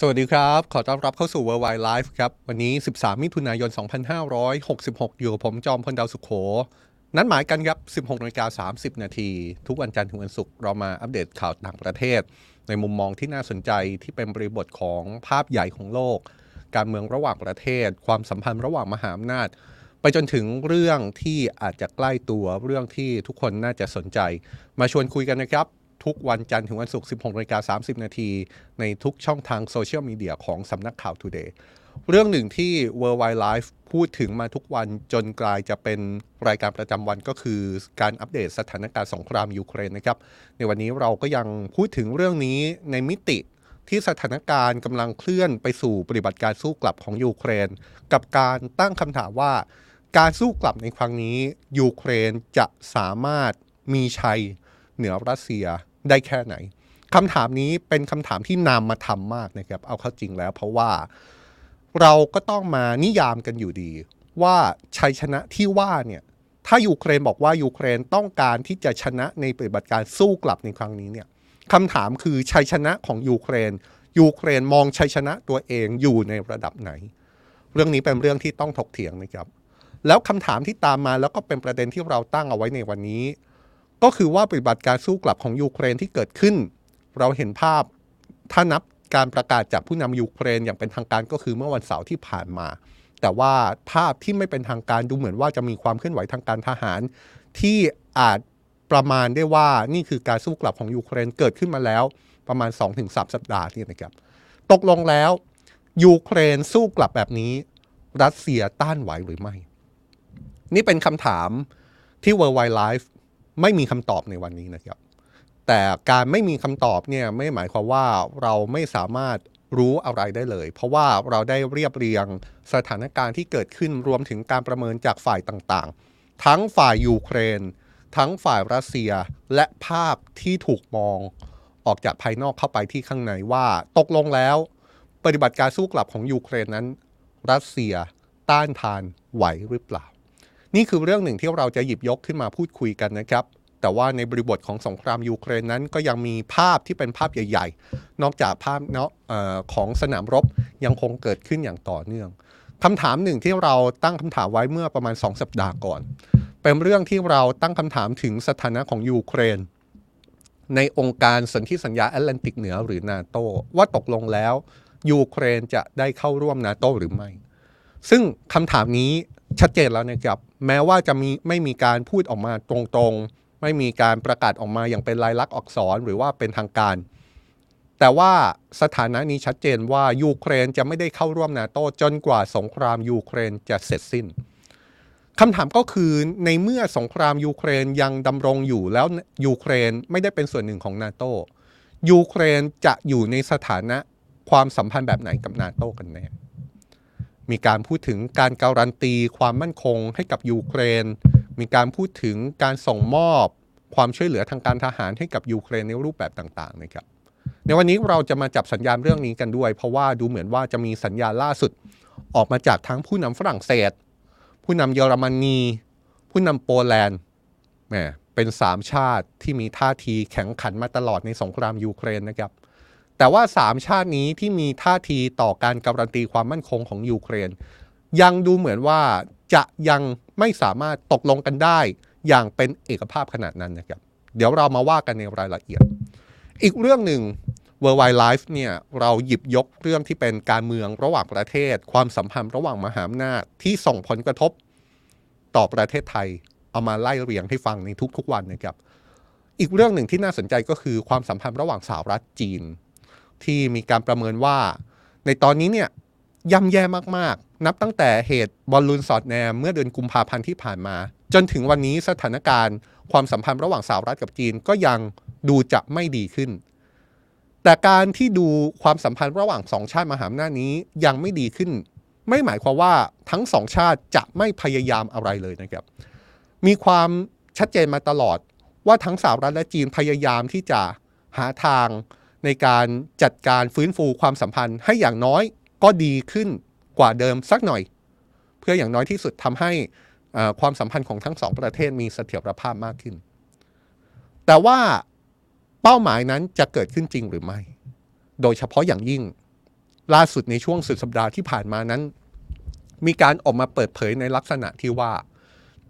สวัสดีครับ ขอต้อนรับเข้าสู่ Worldwide Life ครับ วันนี้ 13 มิถุนายน 2566 อยู่กับผมจอมพลดาวสุขโข นัดหมายกันครับ 16นาฬิกา30 นาที ทุกวันจันทร์ถึงวันศุกร์เรามาอัปเดตข่าวต่างประเทศ ในมุมมองที่น่าสนใจที่เป็นบริบทของภาพใหญ่ของโลก การเมืองระหว่างประเทศ ความสัมพันธ์ระหว่างมหาอำนาจ ไปจนถึงเรื่องที่อาจจะใกล้ตัวเรื่องที่ทุกคนน่าจะสนใจ มาชวนคุยกันนะครับ ทุกวันจันทร์ถึงวันศุกร์16นาฬิกา30 นาที ในทุกช่องทางโซเชียลมีเดียของสำนักข่าว Today เรื่องหนึ่งที่ Worldwide Life พูดถึงมาทุกวันจนกลายจะเป็นรายการประจำวันก็คือการอัปเดตสถานการณ์สงครามยูเครนนะครับ ในวันนี้เราก็ยังพูดถึงเรื่องนี้ในมิติที่สถานการณ์กำลังเคลื่อนไปสู่ปฏิบัติการสู้กลับของยูเครน กับการตั้งคำถามว่า การสู้กลับในครั้งนี้ยูเครนจะสามารถมีชัยเหนือรัสเซีย ได้แค่ไหนคำถามนี้เป็นคำถามที่นำมาทำมากนะครับ เอาเข้าจริงแล้ว เพราะว่าเราก็ต้องมานิยามกันอยู่ดี ว่าชัยชนะที่ว่าเนี่ยถ้ายูเครนบอกว่ายูเครนต้องการที่จะชนะในปฏิบัติการสู้กลับในครั้งนี้เนี่ยคำถามคือชัยชนะของยูเครนยูเครนมองชัยชนะตัวเองอยู่ในระดับไหน เรื่องนี้เป็นเรื่องที่ต้องถกเถียงนะครับ แล้วคำถามที่ตามมาแล้วก็เป็นประเด็นที่เราตั้งเอาไว้ในวันนี้ ก็คือว่าปฏิบัติการสู้กลับของยูเครนที่เกิดขึ้น เราเห็นภาพถ้านับการประกาศจากผู้นำยูเครนอย่างเป็นทางการก็คือเมื่อวันเสาร์ที่ผ่านมา แต่ว่าภาพที่ไม่เป็นทางการดูเหมือนว่าจะมีความเคลื่อนไหวทางการทหาร ที่อาจประมาณได้ว่านี่คือการสู้กลับของยูเครนเกิดขึ้นมาแล้ว ประมาณ 2-3สัปดาห์นี่นะครับ ตกลงแล้วยูเครนสู้กลับแบบนี้ รัสเซียต้านไหวหรือไม่ นี่เป็นคำถามที่ Worldwide Life ไม่มีคำตอบในวันนี้นะครับ แต่การไม่มีคำตอบเนี่ยไม่หมายความว่าเราไม่สามารถรู้อะไรได้เลย เพราะว่าเราได้เรียบเรียงสถานการณ์ที่เกิดขึ้นรวมถึงการประเมินจากฝ่ายต่างๆ ทั้งฝ่ายยูเครน ทั้งฝ่ายรัสเซียและภาพที่ถูกมองออกจากภายนอกเข้าไปที่ข้างในว่าตกลงแล้ว ปฏิบัติการสู้กลับของยูเครนนั้น รัสเซียต้านทานไหวหรือเปล่า นี่คือเรื่องหนึ่งที่เราจะหยิบยกขึ้นมาพูดคุยกันนะครับ แต่ว่าในบริบทของสงครามยูเครนนั้นก็ยังมีภาพที่เป็นภาพใหญ่ ๆ นอกจากภาพเนาะของสนามรบยังคงเกิดขึ้นอย่างต่อเนื่องคำถามหนึ่งที่เราตั้งคำถามไว้เมื่อประมาณ 2 สัปดาห์ก่อน เป็นเรื่องที่เราตั้งคำถามถึงสถานะของยูเครน ในองค์การสนธิสัญญาแอตแลนติกเหนือหรือนาโตว่าตกลงแล้วยูเครนจะได้เข้าร่วมนาโตหรือไม่ ซึ่งคำถามนี้ ชัดเจนแล้วนะครับ แม้ว่าจะมีไม่มีการพูดออกมาตรงๆ ไม่มีการประกาศออกมาอย่างเป็นลายลักษณ์อักษรหรือว่าเป็นทางการ แต่ว่าสถานะนี้ชัดเจนว่ายูเครนจะไม่ได้เข้าร่วมนาโตจนกว่าสงครามยูเครนจะเสร็จสิ้นคำถามก็คือในเมื่อสงครามยูเครนยังดำรงอยู่แล้วยูเครนไม่ได้เป็นส่วนหนึ่งของนาโตยูเครนจะอยู่ในสถานะความสัมพันธ์แบบไหนกับนาโตกันแน่ มีการพูดถึงการการันตีความมั่นคงให้กับยูเครน มีการพูดถึงการส่งมอบความช่วยเหลือทางการทหารให้กับยูเครนในรูปแบบต่างๆนะครับ ในวันนี้เราจะมาจับสัญญาณเรื่องนี้กันด้วย เพราะว่าดูเหมือนว่าจะมีสัญญาณล่าสุด ออกมาจากทั้งผู้นำฝรั่งเศส ผู้นำเยอรมนี ผู้นำโปแลนด์แหมเป็นสามชาติที่มีท่าทีแข็งขันมาตลอดในสงครามยูเครนนะครับ แต่ว่าสามชาตินี้ที่มีท่าทีต่อการการันตีความมั่นคงของยูเครน ยังดูเหมือนว่าจะยังไม่สามารถตกลงกันได้อย่างเป็นเอกภาพขนาดนั้นนะครับ เดี๋ยวเรามาว่ากันในรายละเอียด อีกเรื่องหนึ่ง Worldwide Life เนี่ยเราหยิบยกเรื่องที่เป็นการเมืองระหว่างประเทศ ความสัมพันธ์ระหว่างมหาอำนาจที่ส่งผลกระทบต่อประเทศไทย เอามาไล่เรียงให้ฟังในทุกๆวันนะครับ อีกเรื่องหนึ่งที่น่าสนใจก็คือความสัมพันธ์ระหว่างสหรัฐจีน ที่มีการประเมินว่า ในตอนนี้เนี่ยย่ำแย่มากๆ นับตั้งแต่เหตุบอลลูนสอดแนมเมื่อเดือนกุมภาพันธ์ที่ผ่านมา จนถึงวันนี้สถานการณ์ ความสัมพันธ์ระหว่างสหรัฐกับจีนก็ยังดูจะไม่ดีขึ้น แต่การที่ดูความสัมพันธ์ระหว่างสองชาติมหาอำนาจนี้ยังไม่ดีขึ้น ไม่หมายความว่าทั้งสองชาติจะไม่พยายามอะไรเลยนะครับ มีความชัดเจนมาตลอดว่าทั้งสหรัฐและจีนพยายามที่จะหาทาง ในการจัดการฟื้นฟูความสัมพันธ์ให้อย่างน้อยก็ดีขึ้นกว่าเดิมสักหน่อย เพื่ออย่างน้อยที่สุดทำให้ความสัมพันธ์ของทั้งสองประเทศมีเสถียรภาพมากขึ้น แต่ว่าเป้าหมายนั้นจะเกิดขึ้นจริงหรือไม่ โดยเฉพาะอย่างยิ่ง ล่าสุดในช่วงสุดสัปดาห์ที่ผ่านมานั้น มีการออกมาเปิดเผยในลักษณะที่ว่า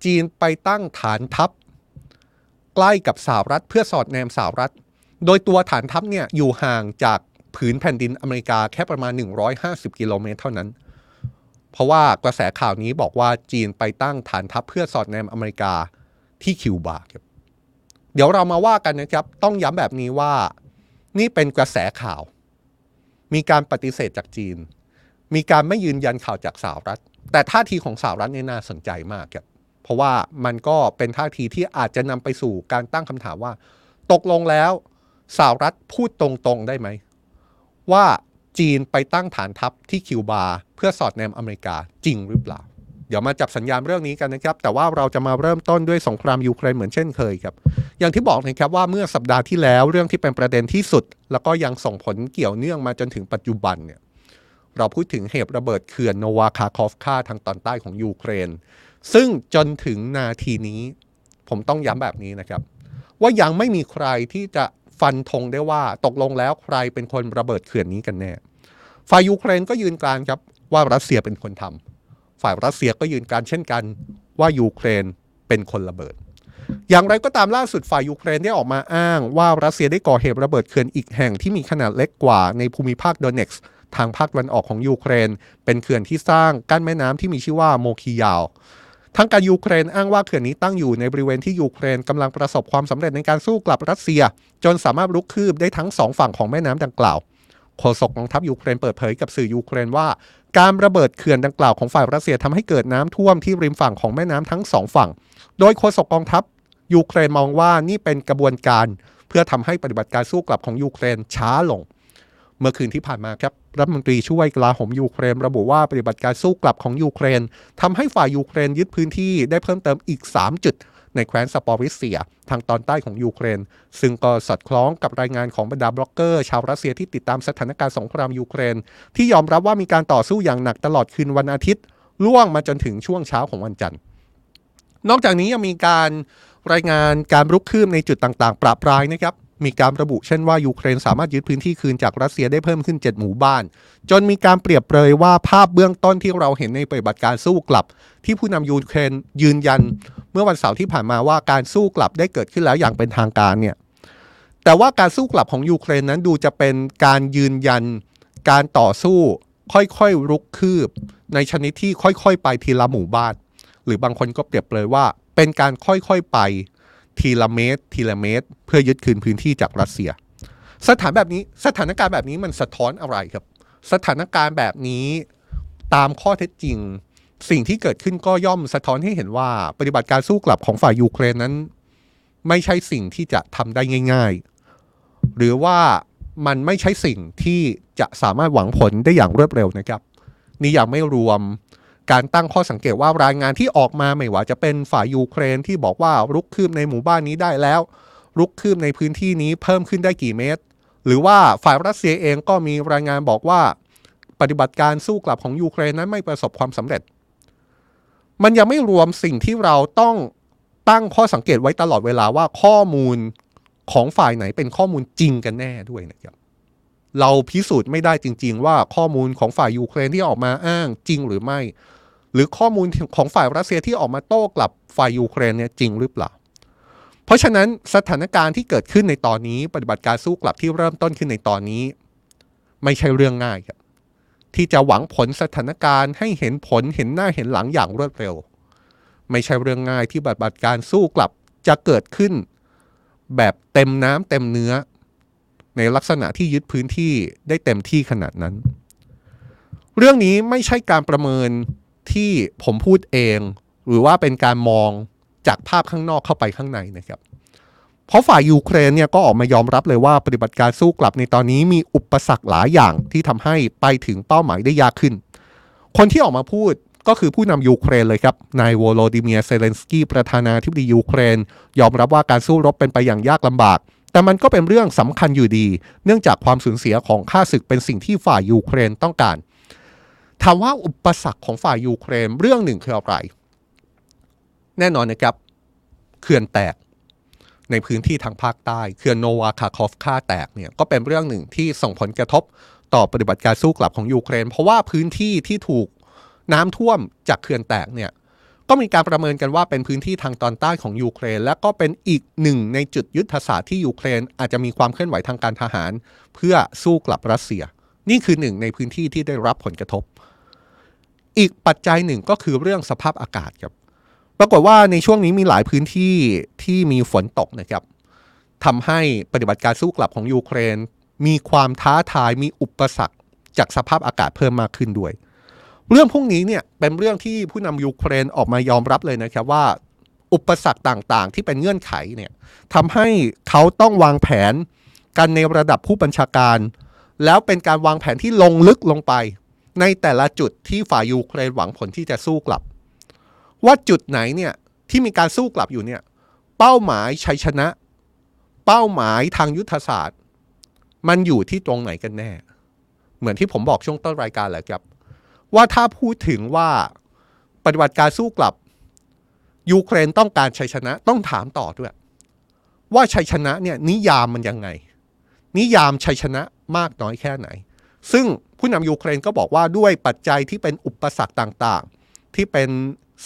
จีนไปตั้งฐานทัพ ใกล้กับสหรัฐเพื่อสอดแนมสหรัฐ โดยตัวฐานทัพเนี่ยอยู่ห่างจากผืนแผ่นดินอเมริกาแค่ประมาณ 150 กิโลเมตรเท่านั้น เพราะว่ากระแสข่าวนี้บอกว่าจีนไปตั้งฐานทัพเพื่อสอดแนมอเมริกาที่คิวบาครับเดี๋ยวเรามาว่ากันนะครับ ต้องย้ำแบบนี้ว่านี่เป็นกระแสข่าว มีการปฏิเสธจากจีน มีการไม่ยืนยันข่าวจากสหรัฐ แต่ท่าทีของสหรัฐนี่น่าสนใจมากครับ เพราะว่ามันก็เป็นท่าทีที่อาจจะนำไปสู่การตั้งคำถามว่า ตกลงแล้ว สหรัฐพูดตรงๆได้ไหม ว่าจีนไปตั้งฐานทัพที่คิวบาเพื่อสอดแนมอเมริกาจริงหรือเปล่า เดี๋ยวมาจับสัญญาณเรื่องนี้กันนะครับ แต่ว่าเราจะมาเริ่มต้นด้วยสงครามยูเครนเหมือนเช่นเคยครับ อย่างที่บอกนะครับว่าเมื่อสัปดาห์ที่แล้วเรื่องที่เป็นประเด็นที่สุด แล้วก็ยังส่งผลเกี่ยวเนื่องมาจนถึงปัจจุบันเนี่ยเราพูดถึงเหตุระเบิดเขื่อนโนวาคาคอฟคาทางตอนใต้ของยูเครน ซึ่งจนถึงนาทีนี้ ผมต้องย้ำแบบนี้นะครับ ว่ายังไม่มีใครที่จะ ฟันธงได้ว่าตกลงแล้วใครเป็นคนระเบิดเขื่อนนี้กันแน่ ฝ่ายยูเครนก็ยืนกรานครับว่ารัสเซียเป็นคนทำฝ่ายรัสเซียก็ยืนกรานเช่นกันว่ายูเครนเป็นคนระเบิด อย่างไรก็ตามล่าสุดฝ่ายยูเครนได้ออกมาอ้างว่ารัสเซียได้ก่อเหตุระเบิดเขื่อนอีกแห่งที่มีขนาดเล็กกว่าในภูมิภาคโดเนตสก์ทางภาคตะวันออกของยูเครน เป็นเขื่อนที่สร้างกั้นแม่น้ำที่มีชื่อว่าโมครียาลี ทางการยูเครนอ้างว่าเขื่อนนี้ตั้งอยู่ในบริเวณที่ยูเครนกำลังประสบความสำเร็จในการสู้กลับรัสเซีย จนสามารถรุกคืบได้ทั้งสองฝั่งของแม่น้ำดังกล่าวโฆษกกองทัพยูเครนเปิดเผยกับสื่อยูเครนว่า การระเบิดเขื่อนดังกล่าวของฝ่ายรัสเซียทำให้เกิดน้ำท่วมที่ริมฝั่งของแม่น้ำทั้งสองฝั่ง โดยโฆษกกองทัพยูเครนมองว่านี่เป็นกระบวนการ เพื่อทำให้ปฏิบัติการสู้กลับของยูเครนช้าลง เมื่อคืนที่ผ่านมาครับรัฐมนตรีช่วยกลาโหมยูเครนระบุว่าปฏิบัติการสู้กลับของยูเครนทำให้ฝ่ายยูเครนยึดพื้นที่ได้เพิ่มเติมอีก 3 จุด ในแคว้นซาปอริซเซีย ทางตอนใต้ของยูเครน ซึ่งก็สอดคล้องกับรายงานของบรรดาบล็อกเกอร์ชาวรัสเซียที่ติดตามสถานการณ์สงครามยูเครน ที่ยอมรับว่ามีการต่อสู้อย่างหนักตลอดคืนวันอาทิตย์ ล่วงมาจนถึงช่วงเช้าของวันจันทร์นอกจากนี้ยังมีการรายงานการรุกคืบในจุดต่างๆ ประปรายนะครับ มีการระบุเช่นว่ายูเครนสามารถยึดพื้นที่คืนจากรัสเซียได้เพิ่มขึ้น 7 หมู่บ้าน จนมีการเปรียบเปรยว่าภาพเบื้องต้นที่เราเห็นในปฏิบัติการสู้กลับ ที่ผู้นำยูเครนยืนยัน เมื่อวันเสาร์ที่ผ่านมาว่าการสู้กลับได้เกิดขึ้นแล้วอย่างเป็นทางการเนี่ยแต่ว่าการสู้กลับของยูเครนนั้นดูจะเป็นการยืนยันการต่อสู้ค่อยๆรุกคืบ ในชนิดที่ค่อยๆ ไปทีละหมู่บ้าน หรือบางคนก็เปรียบเลยว่า เป็นการค่อยๆไป ทีละเมตร ทีละเมตร เพื่อยึดคืนพื้นที่จากรัสเซีย สถานแบบนี้สถานการณ์แบบนี้มันสะท้อนอะไรครับ สถานการณ์แบบนี้ตามข้อเท็จจริง สิ่งที่เกิดขึ้นก็ย่อมสะท้อนให้เห็นว่า ปฏิบัติการสู้กลับของฝ่ายยูเครนนั้น ไม่ใช่สิ่งที่จะทำได้ง่าย ๆ หรือว่ามันไม่ใช่สิ่งที่จะสามารถหวังผลได้อย่างรวดเร็วนะครับ นี่ยังไม่รวม การตั้งข้อสังเกตว่ารายงานที่ออกมาไม่ว่าจะเป็นฝ่ายยูเครนที่บอกว่ารุกคืบในหมู่บ้านนี้ได้แล้ว รุกคืบในพื้นที่นี้เพิ่มขึ้นได้กี่เมตร หรือว่าฝ่ายรัสเซียเองก็มีรายงานบอกว่า ปฏิบัติการสู้กลับของยูเครนนั้นไม่ประสบความสำเร็จ มันยังไม่รวมสิ่งที่เราต้องตั้งข้อสังเกตไว้ตลอดเวลาว่าข้อมูลของฝ่ายไหนเป็นข้อมูลจริงกันแน่ด้วยนะครับเราพิสูจน์ไม่ได้จริง ๆ ว่าข้อมูลของฝ่ายยูเครนที่ออกมาอ้างจริงหรือไม่ หรือข้อมูลของฝ่ายรัสเซียที่ออกมาโต้กลับฝ่ายยูเครนเนี่ยจริงหรือเปล่า เพราะฉะนั้นสถานการณ์ที่เกิดขึ้นในตอนนี้ปฏิบัติการสู้กลับที่เริ่มต้นขึ้นในตอนนี้ ไม่ใช่เรื่องง่ายครับที่จะหวังผลสถานการณ์ให้เห็นผลเห็นหน้าเห็นหลังอย่างรวดเร็ว ไม่ใช่เรื่องง่ายที่ปฏิบัติการสู้กลับจะเกิดขึ้น แบบเต็มน้ำเต็มเนื้อ ในลักษณะที่ยึดพื้นที่ได้เต็มที่ขนาดนั้น เรื่องนี้ไม่ใช่การประเมิน ที่ผมพูดเอง หรือว่าเป็นการมองจากภาพข้างนอกเข้าไปข้างในนะครับ เพราะฝ่ายยูเครนเนี่ยก็ออกมายอมรับเลยว่าปฏิบัติการสู้กลับในตอนนี้มีอุปสรรคหลายอย่างที่ทำให้ไปถึงเป้าหมายได้ยากขึ้น คนที่ออกมาพูดก็คือผู้นำยูเครนเลยครับ นายโวโลดิเมียร์ เซเลนสกี้ประธานาธิบดียูเครน ยอมรับว่าการสู้รบเป็นไปอย่างยากลำบาก แต่มันก็เป็นเรื่องสำคัญอยู่ดี เนื่องจากความสูญเสียของข้าศึกเป็นสิ่งที่ฝ่ายยูเครนต้องการ ถามว่าอุปสรรคของฝ่ายยูเครนเรื่องหนึ่งคืออะไร แน่นอนนะครับเขื่อนแตกในพื้นที่ทางภาคใต้เขื่อนโนวาคาคอฟค่าแตกเนี่ยก็เป็นเรื่องหนึ่งที่ส่งผลกระทบต่อปฏิบัติการสู้กลับของยูเครน เพราะว่าพื้นที่ที่ถูกน้ำท่วมจากเขื่อนแตกเนี่ยก็มีการประเมินกันว่าเป็นพื้นที่ทางตอนใต้ของยูเครน และก็เป็นอีกหนึ่งในจุดยุทธศาสตร์ที่ยูเครน อาจจะมีความเคลื่อนไหวทางการทหาร เพื่อสู้กลับรัสเซีย นี่คือหนึ่งในพื้นที่ที่ได้รับผลกระทบ อีกปัจจัยหนึ่งก็คือเรื่องสภาพอากาศครับ ปรากฏว่าในช่วงนี้มีหลายพื้นที่ที่มีฝนตกนะครับทำให้ปฏิบัติการสู้กลับของยูเครน มีความท้าทายมีอุปสรรคจากสภาพอากาศเพิ่มมากขึ้นด้วย เรื่องพวกนี้เนี่ยเป็นเรื่องที่ผู้นำยูเครนออกมายอมรับเลยนะครับว่า อุปสรรคต่างๆ ที่เป็นเงื่อนไขเนี่ยทำให้เขาต้องวางแผนกันในระดับผู้บัญชาการ แล้วเป็นการวางแผนที่ลงลึกลงไป ในแต่ละจุดที่ฝ่ายยูเครนหวังผลที่จะสู้กลับ ว่าจุดไหนเนี่ยที่มีการสู้กลับอยู่เนี่ยเป้าหมายชัยชนะ เป้าหมายทางยุทธศาสตร์ มันอยู่ที่ตรงไหนกันแน่ เหมือนที่ผมบอกช่วงต้นรายการแหละครับ ว่าถ้าพูดถึงว่าปฏิบัติการสู้กลับยูเครนต้องการชัยชนะต้องถามต่อด้วย ว่าชัยชนะเนี่ยนิยามมันยังไง นิยามชัยชนะมากน้อยแค่ไหน ซึ่ง ผู้นำยูเครนก็บอกว่าด้วยปัจจัยที่เป็นอุปสรรคต่างๆ ที่เป็น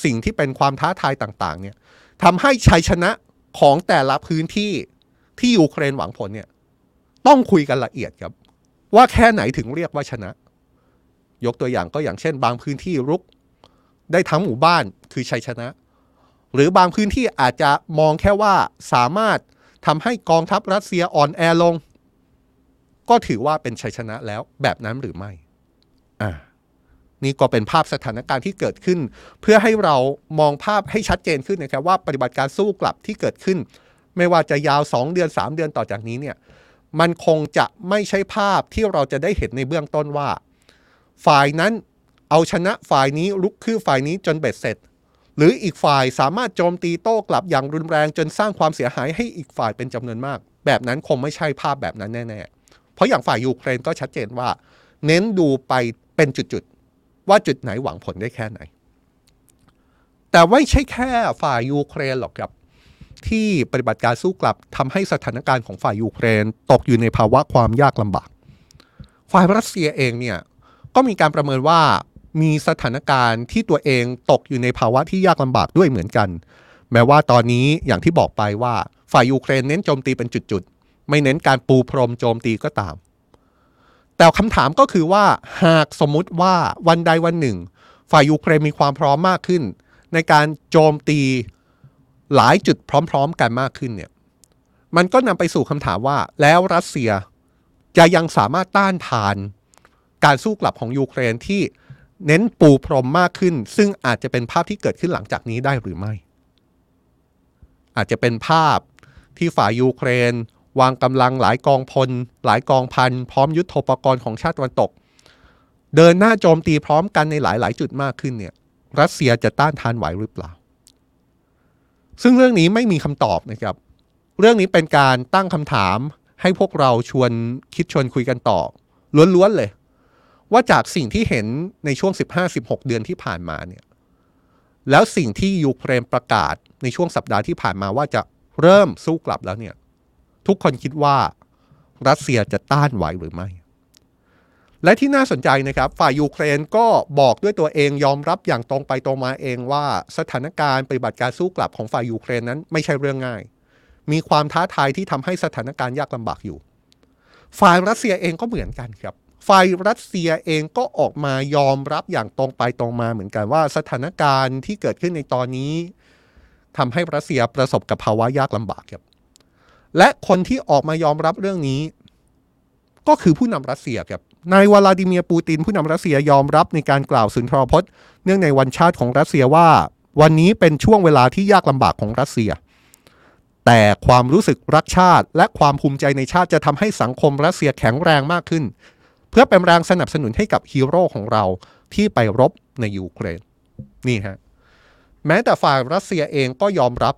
สิ่งที่เป็นความท้าทายต่างๆเนี่ยทำให้ชัยชนะของแต่ละพื้นที่ที่ยูเครนหวังผลเนี่ยต้องคุยกันละเอียดครับ ว่าแค่ไหนถึงเรียกว่าชนะ ยกตัวอย่างก็อย่างเช่น บางพื้นที่รุกได้ทั้งหมู่บ้านคือชัยชนะ หรือบางพื้นที่อาจจะมองแค่ว่าสามารถทำให้กองทัพรัสเซียอ่อนแอลง ก็ถือว่าเป็นชัยชนะแล้วแบบนั้นหรือไม่ อ่า นี่ก็เป็นภาพสถานการณ์ที่เกิดขึ้น เพื่อให้เรามองภาพให้ชัดเจนขึ้นนะครับว่าปฏิบัติการสู้กลับที่เกิดขึ้น ไม่ว่าจะยาว 2 เดือน 3 เดือนต่อจากนี้เนี่ย มันคงจะไม่ใช่ภาพที่เราจะได้เห็นในเบื้องต้นว่า ฝ่ายนั้นเอาชนะฝ่ายนี้ลุกคือฝ่ายนี้จนเบ็ดเสร็จ หรืออีกฝ่ายสามารถโจมตีโต้กลับอย่างรุนแรงจนสร้างความเสียหายให้อีกฝ่ายเป็นจำนวนมาก แบบนั้นคงไม่ใช่ภาพแบบนั้นแน่ๆ เพราะอย่างฝ่ายยูเครนก็ชัดเจนว่า เน้นดูไปเป็นจุดๆ ว่าจุดไหนหวังผลได้แค่ไหน แต่ไม่ใช่แค่ฝ่ายยูเครนหรอกครับ ที่ปฏิบัติการสู้กลับทำให้สถานการณ์ของฝ่ายยูเครนตกอยู่ในภาวะความยากลำบาก ฝ่ายรัสเซียเองเนี่ยก็มีการประเมินว่ามีสถานการณ์ที่ตัวเองตกอยู่ในภาวะที่ยากลำบากด้วยเหมือนกัน แม้ว่าตอนนี้อย่างที่บอกไปว่าฝ่ายยูเครนเน้นโจมตีเป็นจุดๆ ไม่เน้นการปูพรมโจมตีก็ตาม แต่คำถามก็คือว่าหากสมมุติว่าวันใดวันหนึ่ง ฝ่ายยูเครนมีความพร้อมมากขึ้น ในการโจมตีหลายจุดพร้อม ๆ กันมากขึ้นเนี่ยมันก็นำไปสู่คำถามว่าแล้วรัสเซียจะยังสามารถต้านทานการสู้กลับของยูเครนที่เน้นปูพรมมากขึ้น ซึ่งอาจจะเป็นภาพที่เกิดขึ้นหลังจากนี้ได้หรือไม่ อาจจะเป็นภาพที่ฝ่ายยูเครน วางกำลังหลายกองพล หลายกองพัน พร้อมยุทโธปกรณ์ของชาติตะวันตก เดินหน้าโจมตีพร้อมกันในหลาย ๆ จุดมากขึ้นเนี่ยรัสเซียจะต้านทานไหวหรือเปล่า ซึ่งเรื่องนี้ไม่มีคำตอบนะครับ เรื่องนี้เป็นการตั้งคำถามให้พวกเราชวนคิดชวนคุยกันต่อล้วน ๆ เลย ว่าจากสิ่งที่เห็นในช่วง 15-16 เดือนที่ผ่านมาเนี่ยแล้วสิ่งที่ยูเครนประกาศในช่วงสัปดาห์ที่ผ่านมาว่าจะเริ่มสู้กลับแล้วเนี่ย ทุกคนคิดว่ารัสเซียจะต้านไหวหรือไม่ และที่น่าสนใจนะครับ ฝ่ายยูเครนก็บอกด้วยตัวเองยอมรับอย่างตรงไปตรงมาเองว่าสถานการณ์ปฏิบัติการสู้กลับของฝ่ายยูเครนนั้นไม่ใช่เรื่องง่าย มีความท้าทายที่ทำให้สถานการณ์ยากลำบากอยู่ ฝ่ายรัสเซียเองก็เหมือนกันครับฝ่ายรัสเซียเองก็ออกมายอมรับอย่างตรงไปตรงมาเหมือนกันว่าสถานการณ์ที่เกิดขึ้นในตอนนี้ทำให้รัสเซียประสบกับภาวะยากลำบากครับ และคนที่ออกมายอมรับเรื่องนี้ ก็คือผู้นำรัสเซียครับนายวลาดิเมียร์ปูตินผู้นำรัสเซียยอมรับในการกล่าวสุนทรพจน์ เนื่องในวันชาติของรัสเซียว่า วันนี้เป็นช่วงเวลาที่ยากลำบากของรัสเซีย แต่ความรู้สึกรักชาติ และความภูมิใจในชาติจะทำให้สังคมรัสเซียแข็งแรงมากขึ้น เพื่อเป็นแรงสนับสนุนให้กับฮีโร่ของเราที่ไปรบในยูเครนนี่ฮะแม้แต่ฝ่ายรัสเซียเองก็ยอมรับ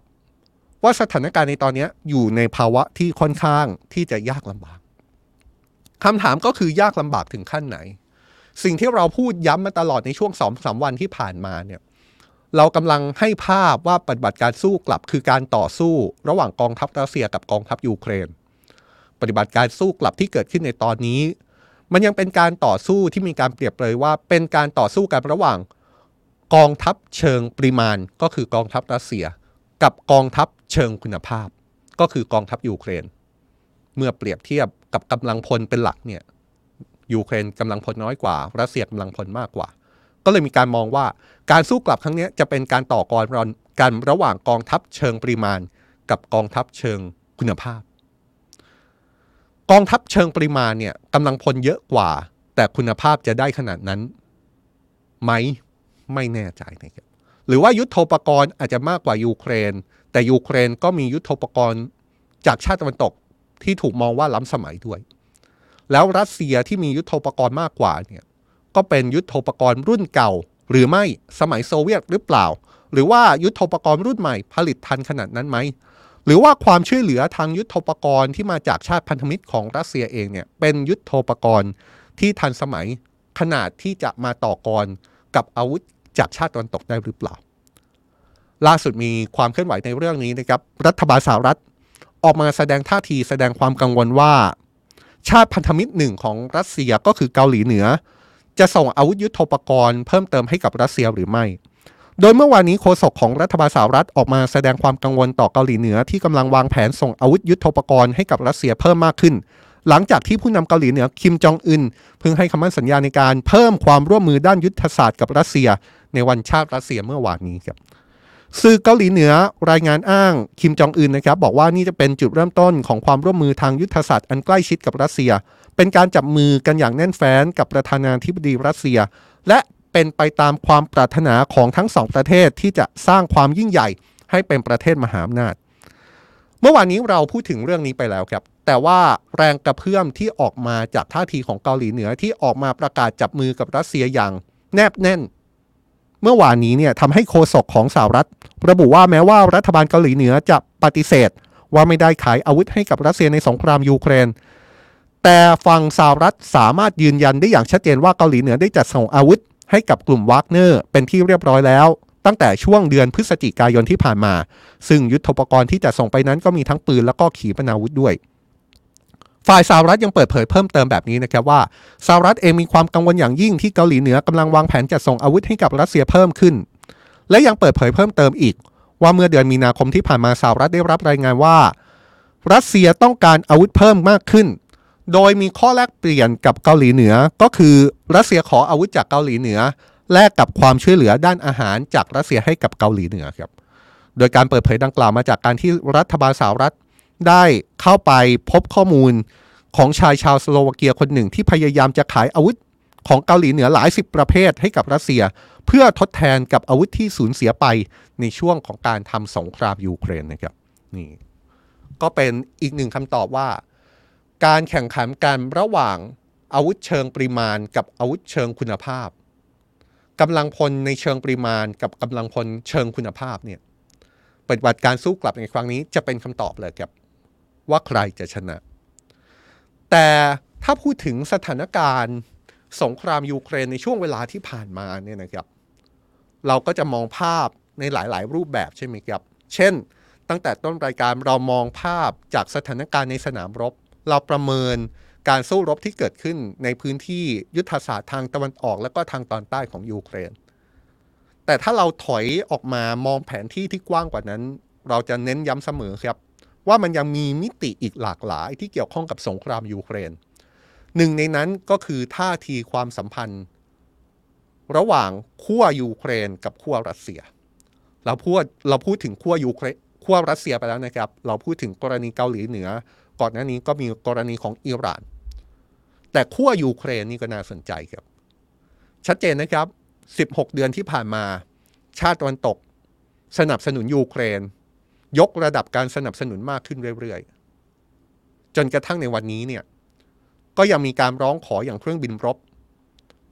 ว่าสถานการณ์ในตอนนี้อยู่ในภาวะที่ค่อนข้างที่จะยากลำบากคำถามก็คือยากลำบากถึงขั้นไหน สิ่งที่เราพูดย้ำมาตลอดในช่วงสองสาวันที่ผ่านมาเนี่ยเรากำลังให้ภาพว่าปฏิบัติการสู้กลับคือการต่อสู้ ระหว่างกองทัพรัสเซียกับกองทัพยูเครน ปฏิบัติการสู้กลับที่เกิดขึ้นในตอนนี้ มันยังเป็นการต่อสู้ที่มีการเปรียบเลยว่า เป็นการต่อสู้กันระหว่าง กองทัพเชิงปริมาณก็คือกองทัพรัสเซีย กับกองทัพ เชิงคุณภาพ ก็คือกองทัพยูเครน เมื่อเปรียบเทียบกับกำลังพลเป็นหลักเนี่ยยูเครนกำลังพลน้อยกว่า รัสเซียกำลังพลมากกว่า ก็เลยมีการมองว่าการสู้กลับครั้งนี้จะเป็นการต่อกรกันระหว่างกองทัพเชิงปริมาณ กับกองทัพเชิงคุณภาพ กองทัพเชิงปริมาณเนี่ยกำลังพลเยอะกว่า แต่คุณภาพจะได้ขนาดนั้นไหมไม่แน่ใจนะครับหรือว่ายุทโธปกรณ์อาจจะมากกว่ายูเครน แต่ยูเครนก็มียุทโธปกรณ์จากชาติตะวันตกที่ถูกมองว่าล้ำสมัยด้วย แล้วรัสเซียที่มียุทโธปกรณ์มากกว่าเนี่ยก็เป็นยุทโธปกรณ์รุ่นเก่า หรือไม่สมัยโซเวียตหรือเปล่า หรือว่ายุทโธปกรณ์รุ่นใหม่ผลิตทันขนาดนั้นไหมหรือว่าความช่วยเหลือทางยุทโธปกรณ์ที่มาจากชาติพันธมิตรของรัสเซียเองเนี่ยเป็นยุทโธปกรณ์ที่ทันสมัยขนาดที่จะมาต่อกรกับอาวุธจากชาติตะวันตกได้หรือเปล่า ล่าสุดมีความเคลื่อนไหวในเรื่องนี้นะครับรัฐบาลสหรัฐออกมาแสดงท่าทีแสดงความกังวลว่า ชาติพันธมิตรหนึ่งของรัสเซียก็คือเกาหลีเหนือ จะส่งอาวุธยุโทโธปกรณ์เพิ่มเติมให้กับรัสเซียหรือไม่ โดยเมื่อวานนี้โฆษกของรัฐบาลสหรัฐออกมาแสดงความกังวลต่อเกาหลีเหนือที่กำลังวางแผนส่งอาวุธยุโทโธปกรณ์ให้กับรัสเซียเพิ่มมากขึ้น หลังจากที่ผู้นำเกาหลีเหนือคิมจองอึนเพิ่งให้คำมั่นสัญญาในการเพิ่มความร่วมมือด้านยุทธศาสตร์กับรัสเซีย ในวันชาติรัสเซียเมื่อวานนี้ครับ สื่อเกาหลีเหนือรายงานอ้างคิมจองอึนนะครับบอกว่านี่จะเป็นจุดเริ่มต้นของความร่วมมือทางยุทธศาสตร์อันใกล้ชิดกับรัสเซีย เป็นการจับมือกันอย่างแน่นแฟ้นกับประธานาธิบดีรัสเซีย และเป็นไปตามความปรารถนาของทั้งสองประเทศที่จะสร้างความยิ่งใหญ่ให้เป็นประเทศมหาอำนาจ เมื่อวานนี้เราพูดถึงเรื่องนี้ไปแล้วครับ แต่ว่าแรงกระเพื่อมที่ออกมาจากท่าทีของเกาหลีเหนือที่ออกมาประกาศจับมือกับรัสเซียอย่างแนบแน่น เมื่อวานนี้เนี่ยทำให้โฆษกของสหรัฐ ระบุว่าแม้ว่ารัฐบาลเกาหลีเหนือจะปฏิเสธ ว่าไม่ได้ขายอาวุธให้กับรัสเซียในสงครามยูเครน แต่ฝั่งสหรัฐสามารถยืนยันได้อย่างชัดเจนว่าเกาหลีเหนือได้จัดส่งอาวุธ ให้กับกลุ่มวากเนอร์เป็นที่เรียบร้อยแล้ว ตั้งแต่ช่วงเดือนพฤศจิกายนที่ผ่านมา ซึ่งยุทธปกรณ์ที่จะส่งไปนั้นก็มีทั้งปืนแล้วก็ขีปนาวุธด้วย ฝ่ายสหรัฐยังเปิดเผยเพิ่มเติมแบบนี้นะครับว่าสหรัฐเองมีความกังวลอย่างยิ่งที่เกาหลีเหนือกำลังวางแผนจะส่งอาวุธให้กับรัสเซียเพิ่มขึ้น และยังเปิดเผยเพิ่มเติมอีก ว่าเมื่อเดือนมีนาคมที่ผ่านมาสหรัฐได้รับรายงานว่า รัสเซียต้องการอาวุธเพิ่มมากขึ้น โดยมีข้อแลกเปลี่ยนกับเกาหลีเหนือก็คือรัสเซียขออาวุธจากเกาหลีเหนือแลกกับความช่วยเหลือด้านอาหารจากรัสเซียให้กับเกาหลีเหนือครับ โดยการเปิดเผยดังกล่าวมาจากการที่รัฐบาลสหรัฐ ได้เข้าไปพบข้อมูลของชายชาวสโลวาเกียคนหนึ่งที่พยายามจะขายอาวุธของเกาหลีเหนือหลายสิบประเภทให้กับรัสเซีย เพื่อทดแทนกับอาวุธที่สูญเสียไปในช่วงของการทำสงครามยูเครนนะครับนี่ก็เป็นอีกหนึ่งคำตอบว่า การแข่งขันกันระหว่างอาวุธเชิงปริมาณ กับอาวุธเชิงคุณภาพกำลังพลในเชิงปริมาณ กับกำลังพลเชิงคุณภาพเนี่ยปฏิบัติการสู้กลับในครั้งนี้จะเป็นคำตอบเลยครับ ว่าใครจะชนะ แต่ถ้าพูดถึงสถานการณ์สงครามยูเครนในช่วงเวลาที่ผ่านมาเนี่ยนะครับ เราก็จะมองภาพในหลาย ๆ รูปแบบใช่ไหมครับ เช่น ตั้งแต่ต้นรายการเรามองภาพจากสถานการณ์ในสนามรบ เราประเมินการสู้รบที่เกิดขึ้นในพื้นที่ยุทธศาสตร์ทางตะวันออก และก็ทางตอนใต้ของยูเครน แต่ถ้าเราถอยออกมามองแผนที่ที่กว้างกว่านั้น เราจะเน้นย้ำเสมอครับ ว่ามันยังมีมิติอีกหลากหลายที่เกี่ยวข้องกับสงครามยูเครน หนึ่งในนั้นก็คือท่าทีความสัมพันธ์ ระหว่างขั้วยูเครนกับขั้วรัสเซีย เราพูดเราพูดถึงขั้วยูเครนขั้วรัสเซียไปแล้วนะครับ เราพูดถึงกรณีเกาหลีเหนือ ก่อนหน้านี้ก็มีกรณีของอิหร่าน แต่ขั้วยูเครนนี่ก็น่าสนใจครับ ชัดเจนนะครับ 16 เดือนที่ผ่านมา ชาติตะวันตก สนับสนุนยูเครน ยกระดับการสนับสนุนมากขึ้นเรื่อยๆ จนกระทั่งในวันนี้เนี่ยก็ยังมีการร้องขออย่างเครื่องบินรบ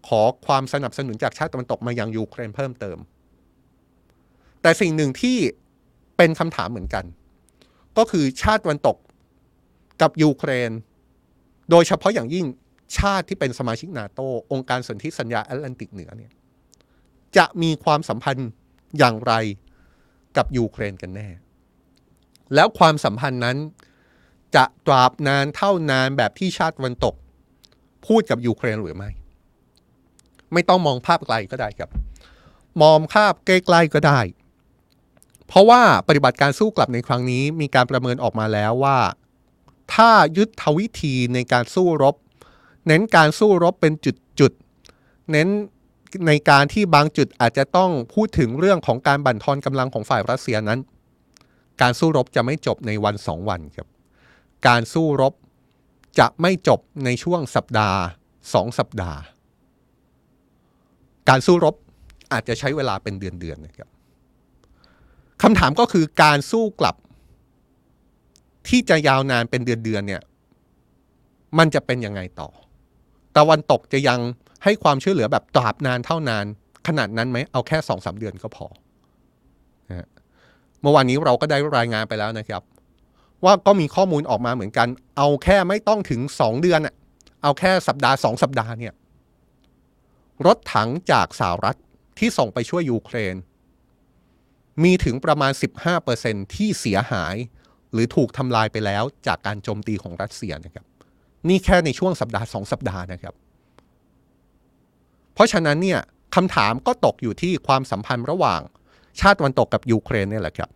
ขอความสนับสนุนจากชาติตะวันตกมายังยูเครนเพิ่มเติม แต่สิ่งหนึ่งที่เป็นคำถามเหมือนกัน ก็คือชาติตะวันตกกับยูเครน โดยเฉพาะอย่างยิ่งชาติที่เป็นสมาชิกนาโตองค์การสนธิสัญญาแอตแลนติกเหนือเนี่ยจะมีความสัมพันธ์อย่างไรกับยูเครนกันแน่ แล้วความสัมพันธ์นั้น จะตราบนานเท่านานแบบที่ชาติวันตก พูดกับยูเครนหรือไม่ ไม่ต้องมองภาพไกลก็ได้ครับ มองภาพใกล้ๆก็ได้ เพราะว่าปฏิบัติการสู้กลับในครั้งนี้มีการประเมินออกมาแล้วว่า ถ้ายุทวิธีในการสู้รบ เน้นการสู้รบเป็นจุดๆเน้นในการที่บางจุดอาจจะต้องพูดถึงเรื่องของการบั่นทอนกำลังของฝ่ายรัสเซียนั้น การสู้รบจะไม่จบในวันสองวันครับ การสู้รบจะไม่จบในช่วงสัปดาห์สองสัปดาห์ การสู้รบอาจจะใช้เวลาเป็นเดือนๆนะครับคำถามก็คือการสู้กลับ ที่จะยาวนานเป็นเดือนๆเนี่ยมันจะเป็นยังไงต่อ ตะวันตกจะยังให้ความช่วยเหลือแบบตราบนานเท่านาน ขนาดนั้นไหม เอาแค่สองสาเดือนก็พอนะ เมื่อวานนี้เราก็ได้รายงานไปแล้วนะครับ ว่าก็มีข้อมูลออกมาเหมือนกัน เอาแค่ไม่ต้องถึงสองเดือนอะเอาแค่สัปดาห์สองสัปดาห์เนี่ยรถถังจากสหรัฐที่ส่งไปช่วยยูเครน มีถึงประมาณ 15%ที่เสียหาย หรือถูกทำลายไปแล้วจากการโจมตีของรัสเซียนะครับ นี่แค่ในช่วงสัปดาห์สองสัปดาห์นะครับ เพราะฉะนั้นเนี่ยคำถามก็ตกอยู่ที่ความสัมพันธ์ระหว่าง ชาติตะวันตกกับยูเครนนี่แหละครับ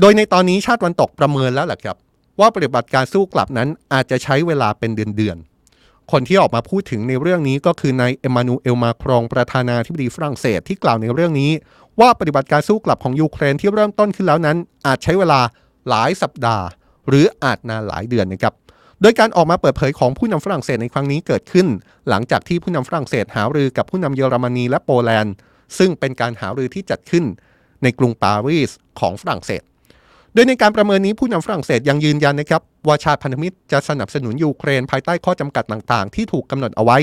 โดยในตอนนี้ชาติตะวันตกประเมินแล้วแหละครับ ว่าปฏิบัติการสู้กลับนั้นอาจจะใช้เวลาเป็นเดือนๆ คนที่ออกมาพูดถึงในเรื่องนี้ก็คือนายเอมานูเอลมาครองประธานาธิบดีฝรั่งเศสที่กล่าวในเรื่องนี้ ว่าปฏิบัติการสู้กลับของยูเครนที่เริ่มต้นขึ้นแล้วนั้น อาจใช้เวลาหลายสัปดาห์ หรืออาจนานหลายเดือนนะครับโดยการออกมาเปิดเผยของผู้นำฝรั่งเศสในครั้งนี้เกิดขึ้น หลังจากที่ผู้นำฝรั่งเศสหารือกับผู้นำเยอรมนีและโปแลนด์ ซึ่งเป็นการหารือที่จัดขึ้นในกรุงปารีสของฝรั่งเศส โดยในการประเมินนี้ผู้นำฝรั่งเศสยังยืนยันนะครับว่าชาติพันธมิตรจะสนับสนุนยูเครนภายใต้ข้อจำกัดต่างๆ ที่ถูกกำหนดเอาไว้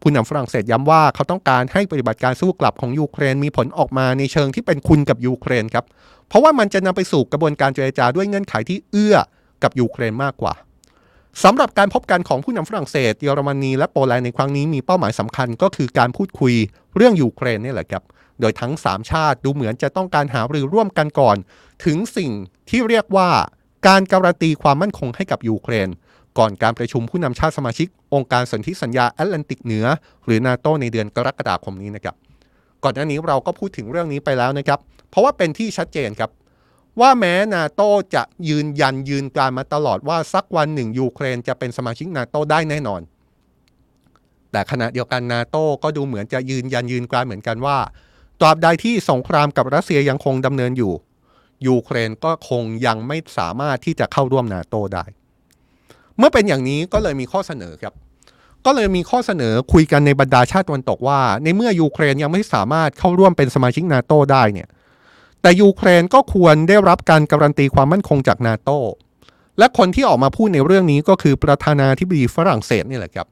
ผู้นำฝรั่งเศสย้ำว่าเขาต้องการให้ปฏิบัติการสู้กลับของยูเครนมีผลออกมาในเชิงที่เป็นคุณกับยูเครนครับ เพราะว่ามันจะนำไปสู่กระบวนการเจรจาด้วยเงื่อนไขที่เอื้อกับยูเครนมากกว่า สำหรับการพบกันของผู้นำฝรั่งเศส เยอรมนีและโปแลนด์ในครั้งนี้มีเป้าหมายสำคัญก็คือการพูดคุยเรื่องยูเครนนี่แหละครับ โดยทั้ง 3 ชาติดูเหมือนจะต้องการหารือร่วมกันก่อน ถึงสิ่งที่เรียกว่าการการันตีความมั่นคงให้กับยูเครน ก่อนการประชุมผู้นำชาติสมาชิก องค์การสนธิสัญญาแอตแลนติกเหนือ หรือนาโตในเดือนกรกฎาคมนี้นะครับก่อนหน้านี้เราก็พูดถึงเรื่องนี้ไปแล้วนะครับ เพราะว่าเป็นที่ชัดเจนครับ ว่าแม้นาโตจะยืนยันยืนการมาตลอดว่าสักวันหนึ่งยูเครนจะเป็นสมาชิกนาโตได้แน่นอน แต่ขณะเดียวกันนาโตก็ดูเหมือนจะยืนยันยืนกรานเหมือนกันว่าตราบใดที่สงครามกับรัสเซียยังคงดำเนินอยู่ ยูเครนก็คงยังไม่สามารถที่จะเข้าร่วมนาโตได้ เมื่อเป็นอย่างนี้ก็เลยมีข้อเสนอครับ ก็เลยมีข้อเสนอคุยกันในบรรดาชาติตะวันตกว่า ในเมื่อยูเครนยังไม่สามารถเข้าร่วมเป็นสมาชิกนาโตได้เนี่ย แต่ยูเครนก็ควรได้รับการการันตีความมั่นคงจากนาโตและคนที่ออกมาพูดในเรื่องนี้ก็คือประธานาธิบดีฝรั่งเศสนี่แหละครับ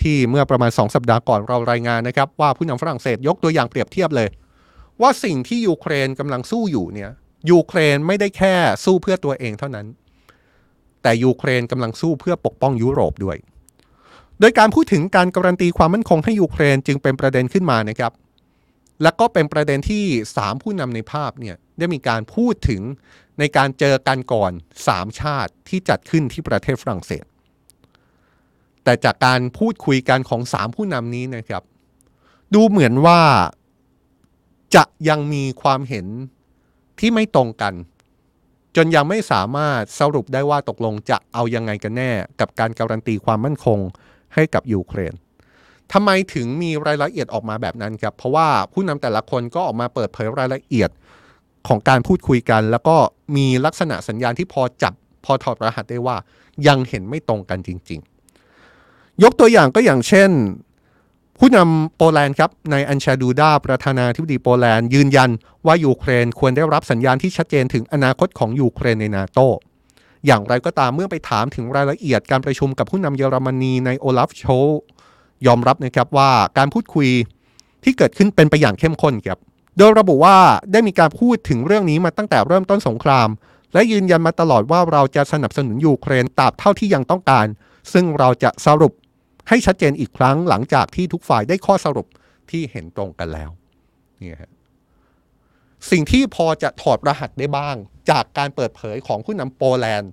ที่เมื่อประมาณ 2 สัปดาห์ก่อนเรารายงานนะครับ ว่าผู้นำฝรั่งเศสยกตัวอย่างเปรียบเทียบเลย ว่าสิ่งที่ยูเครนกำลังสู้อยู่เนี่ยยูเครนไม่ได้แค่สู้เพื่อตัวเองเท่านั้น แต่ยูเครนกำลังสู้เพื่อปกป้องยุโรปด้วย โดยการพูดถึงการการันตีความมั่นคงให้ยูเครนจึงเป็นประเด็นขึ้นมานะครับ และก็เป็นประเด็นที่ 3 ผู้นำในภาพเนี่ยได้มีการพูดถึงในการเจอกันก่อน 3 ชาติที่จัดขึ้นที่ประเทศฝรั่งเศส แต่จากการพูดคุยกันของ 3 ผู้นำนี้นะครับ ดูเหมือนว่าจะยังมีความเห็นที่ไม่ตรงกัน จนยังไม่สามารถสรุปได้ว่าตกลงจะเอายังไงกันแน่ กับการการันตีความมั่นคงให้กับยูเครน ทำไมถึงมีรายละเอียดออกมาแบบนั้นครับ เพราะว่าผู้นำแต่ละคนก็ออกมาเปิดเผยรายละเอียดของการพูดคุยกัน แล้วก็มีลักษณะสัญญาณที่พอจับพอถอดรหัสได้ว่ายังเห็นไม่ตรงกันจริง ๆ ยกตัวอย่างก็อย่างเช่น ผู้นำโปแลนด์ครับในอันชาดูดาประธานาธิบดีโปแลนด์ยืนยันว่ายูเครนควรได้รับสัญญาณที่ชัดเจนถึงอนาคตของยูเครนในนาโตอย่างไรก็ตามเมื่อไปถามถึงรายละเอียดการประชุมกับผู้นำเยอรมนีในโอลาฟโช ยอมรับนะครับว่าการพูดคุยที่เกิดขึ้นเป็นไปอย่างเข้มข้นครับโดยระบุว่าได้มีการพูดถึงเรื่องนี้มาตั้งแต่เริ่มต้นสงคราม และยืนยันมาตลอดว่าเราจะสนับสนุนยูเครนตราบเท่าที่ยังต้องการ ซึ่งเราจะสรุปให้ชัดเจนอีกครั้งหลังจากที่ทุกฝ่ายได้ข้อสรุปที่เห็นตรงกันแล้วนี่ฮะสิ่งที่พอจะถอดรหัสได้บ้าง จากการเปิดเผยของผู้นำโปแลนด์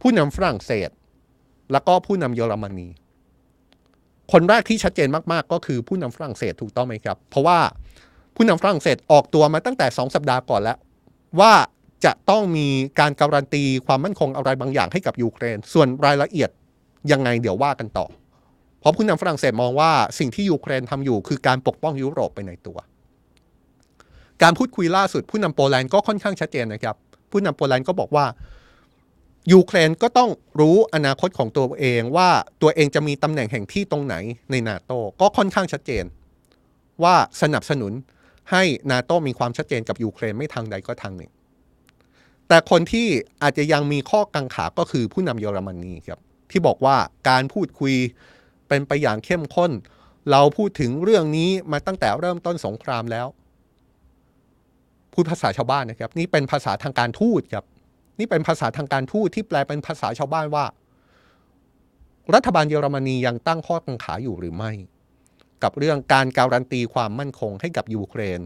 ผู้นำฝรั่งเศส แล้วก็ผู้นำเยอรมนี คนแรกที่ชัดเจนมากๆ ก็คือผู้นำฝรั่งเศสถูกต้องไหมครับ เพราะว่าผู้นำฝรั่งเศสออกตัวมาตั้งแต่ 2 สัปดาห์ก่อนแล้ว ว่าจะต้องมีการการันตีความมั่นคงอะไรบางอย่างให้กับยูเครน ส่วนรายละเอียดยังไงเดี๋ยวว่ากันต่อ เพราะผู้นำฝรั่งเศสมองว่าสิ่งที่ยูเครนทำอยู่คือการปกป้องยุโรปไปในตัว การพูดคุยล่าสุดผู้นำโปแลนด์ก็ค่อนข้างชัดเจนนะครับ ผู้นำโปแลนด์ก็บอกว่า ยูเครนก็ต้องรู้อนาคตของตัวเองว่าตัวเองจะมีตำแหน่งแห่งที่ตรงไหนในนาโตก็ค่อนข้างชัดเจน ว่าสนับสนุนให้นาโตมีความชัดเจนกับยูเครนไม่ทางใดก็ทางหนึ่ง แต่คนที่อาจจะยังมีข้อกังขาก็คือผู้นำเยอรมนีครับที่บอกว่าการพูดคุยเป็นไปอย่างเข้มข้น เราพูดถึงเรื่องนี้มาตั้งแต่เริ่มต้นสงครามแล้ว พูดภาษาชาวบ้านนะครับ นี่เป็นภาษาทางการทูตครับ นี่เป็นภาษาทางการทูตที่แปลเป็นภาษาชาวบ้านว่า รัฐบาลเยอรมนียังตั้งข้อกังขาอยู่หรือไม่ กับเรื่องการการันตีความมั่นคงให้กับยูเครน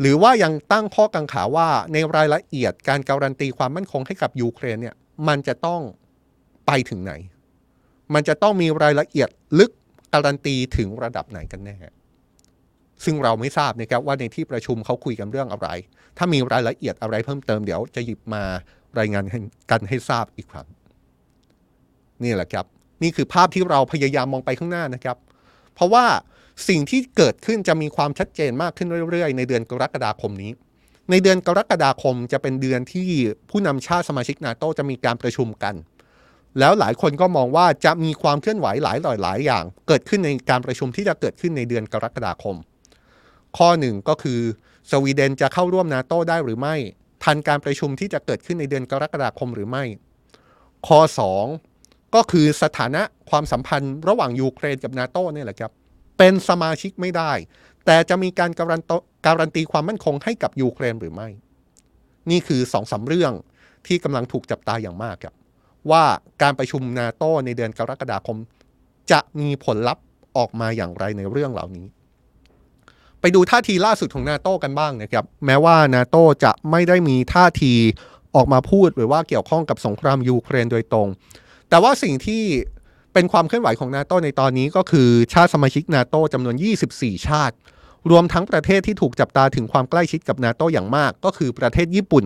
หรือว่ายังตั้งข้อกังขาว่าในรายละเอียดการการันตีความมั่นคงให้กับยูเครนเนี่ยมันจะต้องไปถึงไหน มันจะต้องมีรายละเอียดลึกการันตีถึงระดับไหนกันแน่ ซึ่งเราไม่ทราบนะครับว่าในที่ประชุมเขาคุยกันเรื่องอะไร ถ้ามีรายละเอียดอะไรเพิ่มเติมเดี๋ยวจะหยิบมารายงานกันให้ทราบอีกครั้งนี่แหละครับ นี่คือภาพที่เราพยายามมองไปข้างหน้านะครับ เพราะว่าสิ่งที่เกิดขึ้นจะมีความชัดเจนมากขึ้นเรื่อยๆ ในเดือนกรกฎาคมนี้ ในเดือนกรกฎาคมจะเป็นเดือนที่ผู้นำชาติสมาชิกนาโตจะมีการประชุมกัน แล้วหลายคนก็มองว่าจะมีความเคลื่อนไหวหลายหลายหลายอย่าง เกิดขึ้นในการประชุมที่จะเกิดขึ้นในเดือนกรกฎาคม ข้อหนึ่งก็คือสวีเดนจะเข้าร่วมนาโต้ได้หรือไม่ ทันการประชุมที่จะเกิดขึ้นในเดือนกรกฎาคมหรือไม่ ข้อ 2 ก็คือสถานะความสัมพันธ์ระหว่างยูเครนกับนาโต้เนี่ยแหละครับ เป็นสมาชิกไม่ได้ แต่จะมีการการันการันตีความมั่นคงให้กับยูเครนหรือไม่ นี่คือสองสาเรื่องที่กำลังถูกจับตาอย่างมากครับ ว่าการประชุมนาโต้ในเดือนกรกฎาคม จะมีผลลัพธ์ออกมาอย่างไรในเรื่องเหล่านี้ ไปดูท่าทีล่าสุดของนาโต้กันบ้างนะครับ แม้ว่านาโต้จะไม่ได้มีท่าทีออกมาพูดหรือว่าเกี่ยวข้องกับสงครามยูเครนโดยตรง แต่ว่าสิ่งที่เป็นความเคลื่อนไหวของนาโต้ในตอนนี้ก็คือชาติสมาชิกนาโต้จำนวน 24 ชาติ รวมทั้งประเทศที่ถูกจับตาถึงความใกล้ชิดกับนาโต้อย่างมาก ก็คือประเทศญี่ปุ่น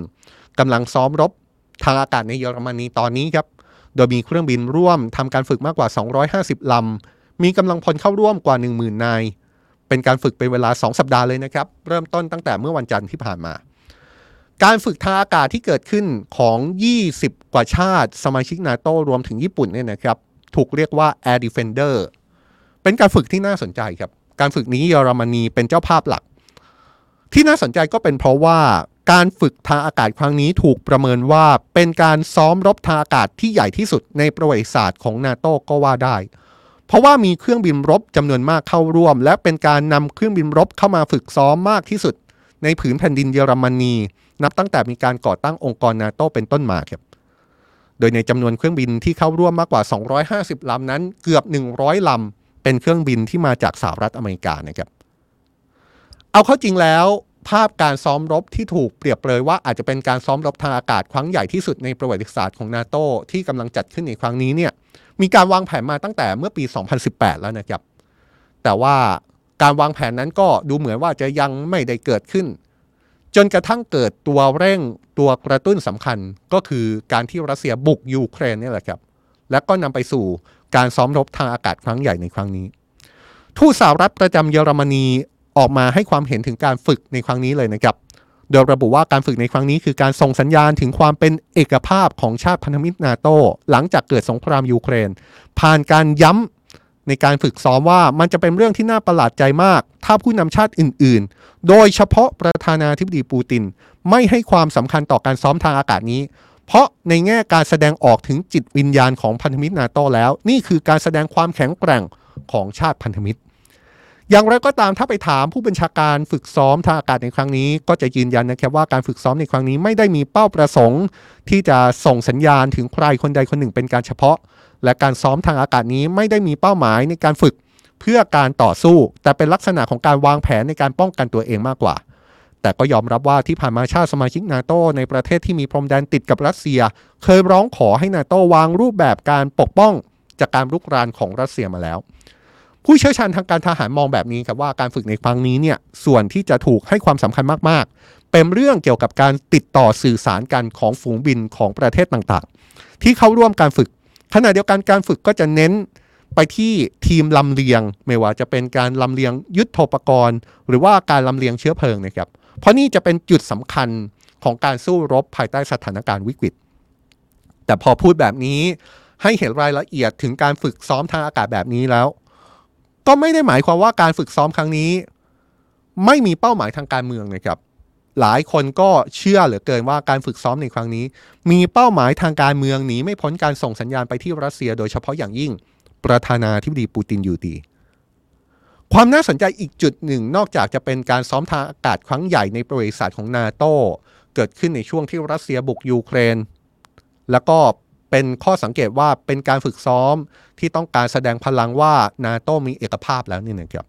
กำลังซ้อมรบทางอากาศในเยอรมนีตอนนี้ครับ โดยมีเครื่องบินร่วมทำการฝึกมากกว่า 250 ลำ มีกำลังพลเข้าร่วมกว่า 10,000 นาย เป็นการฝึกเป็นเวลา 2 สัปดาห์เลยนะครับ เริ่มต้นตั้งแต่เมื่อวันจันทร์ที่ผ่านมา การฝึกทางอากาศที่เกิดขึ้นของ 20 กว่าชาติ สมาชิกนาโตรวมถึงญี่ปุ่นเนี่ยนะครับ ถูกเรียกว่า Air Defender เป็นการฝึกที่น่าสนใจครับ การฝึกนี้เยอรมนีเป็นเจ้าภาพหลัก ที่น่าสนใจก็เป็นเพราะว่าการฝึกทางอากาศครั้งนี้ถูกประเมินว่าเป็นการซ้อมรบทางอากาศที่ใหญ่ที่สุดในประวัติศาสตร์ของนาโต้ก็ว่าได้ เพราะว่ามีเครื่องบินรบจำนวนมากเข้าร่วม และเป็นการนำเครื่องบินรบเข้ามาฝึกซ้อมมากที่สุด ในผืนแผ่นดินเยอรมนีนับตั้งแต่มีการก่อตั้งองค์กรนาโตเป็นต้นมาครับโดยในจำนวนเครื่องบินที่เข้าร่วมมากกว่า 250 ลำนั้น เกือบ 100 ลำ เป็นเครื่องบินที่มาจากสหรัฐอเมริกานะครับ เอาเข้าจริงแล้ว ภาพการซ้อมรบที่ถูกเปรียบเลยว่าอาจจะเป็นการซ้อมรบทางอากาศครั้งใหญ่ที่สุดในประวัติศาสตร์ของนาโตที่กำลังจัดขึ้นในครั้งนี้เนี่ย มีการวางแผนมาตั้งแต่เมื่อปี 2018 แล้วนะครับ แต่ว่าการวางแผนนั้นก็ดูเหมือนว่าจะยังไม่ได้เกิดขึ้น จนกระทั่งเกิดตัวเร่งตัวกระตุ้นสำคัญก็คือการที่รัสเซียบุกยูเครนนี่แหละครับ และก็นำไปสู่การซ้อมรบทางอากาศครั้งใหญ่ในครั้งนี้ ทูตสหรัฐประจำเยอรมนีออกมาให้ความเห็นถึงการฝึกในครั้งนี้เลยนะครับ โดยระบุว่าการฝึกในครั้งนี้คือการส่งสัญญาณถึงความเป็นเอกภาพของชาติพันธมิตรนาโตหลังจากเกิดสงครามยูเครน ผ่านการย้ำในการฝึกซ้อมว่ามันจะเป็นเรื่องที่น่าประหลาดใจมาก ถ้าผู้นำชาติอื่น ๆ โดยเฉพาะประธานาธิบดีปูติน ไม่ให้ความสำคัญต่อการซ้อมทางอากาศนี้ เพราะในแง่การแสดงออกถึงจิตวิญญาณของพันธมิตรนาโตแล้ว นี่คือการแสดงความแข็งแกร่งของชาติพันธมิตร อย่างไรก็ตามถ้าไปถามผู้บัญชาการฝึกซ้อมทางอากาศในครั้งนี้ ก็จะยืนยันนะครับว่าการฝึกซ้อมในครั้งนี้ไม่ได้มีเป้าประสงค์ ที่จะส่งสัญญาณถึงใครคนใดคนหนึ่งเป็นการเฉพาะ และการซ้อมทางอากาศนี้ไม่ได้มีเป้าหมายในการฝึกเพื่อการต่อสู้ แต่เป็นลักษณะของการวางแผนในการป้องกันตัวเองมากกว่า แต่ก็ยอมรับว่าที่ผ่านมาชาติสมาชิกนาโตในประเทศที่มีพรมแดนติดกับรัสเซีย เคยร้องขอให้นาโตวางรูปแบบการปกป้องจากการรุกรานของรัสเซียมาแล้ว ผู้เชี่ยวชาญทางการทหารมองแบบนี้ครับว่าการฝึกในครั้งนี้เนี่ยส่วนที่จะถูกให้ความสำคัญมากๆ เป็นเรื่องเกี่ยวกับการติดต่อสื่อสารกันของฝูงบินของประเทศต่างๆ ที่เข้าร่วมการฝึก ขณะเดียวกันการฝึกก็จะเน้นไปที่ทีมลำเลียง ไม่ว่าจะเป็นการลำเลียงยุทโธปกรณ์ หรือว่าการลำเลียงเชื้อเพลิงนะครับ เพราะนี่จะเป็นจุดสำคัญของการสู้รบภายใต้สถานการณ์วิกฤต แต่พอพูดแบบนี้ให้เห็นรายละเอียดถึงการฝึกซ้อมทางอากาศแบบนี้แล้ว ก็ไม่ได้หมายความว่าการฝึกซ้อมครั้งนี้ ไม่มีเป้าหมายทางการเมืองนะครับ หลายคนก็เชื่อเหลือเกินว่าการฝึกซ้อมในครั้งนี้ มีเป้าหมายทางการเมืองหนีไม่พ้นการส่งสัญญาณไปที่รัสเซีย โดยเฉพาะอย่างยิ่ง ประธานาธิบดีปูตินอยู่ดี ความน่าสนใจอีกจุดหนึ่ง นอกจากจะเป็นการซ้อมทางอากาศครั้งใหญ่ในประวัติศาสตร์ของนาโตเกิดขึ้นในช่วงที่รัสเซียบุกยูเครน แล้วก็ เป็นข้อสังเกตว่าเป็นการฝึกซ้อมที่ต้องการแสดงพลังว่านาโตมีเอกภาพแล้วนี่นะครับ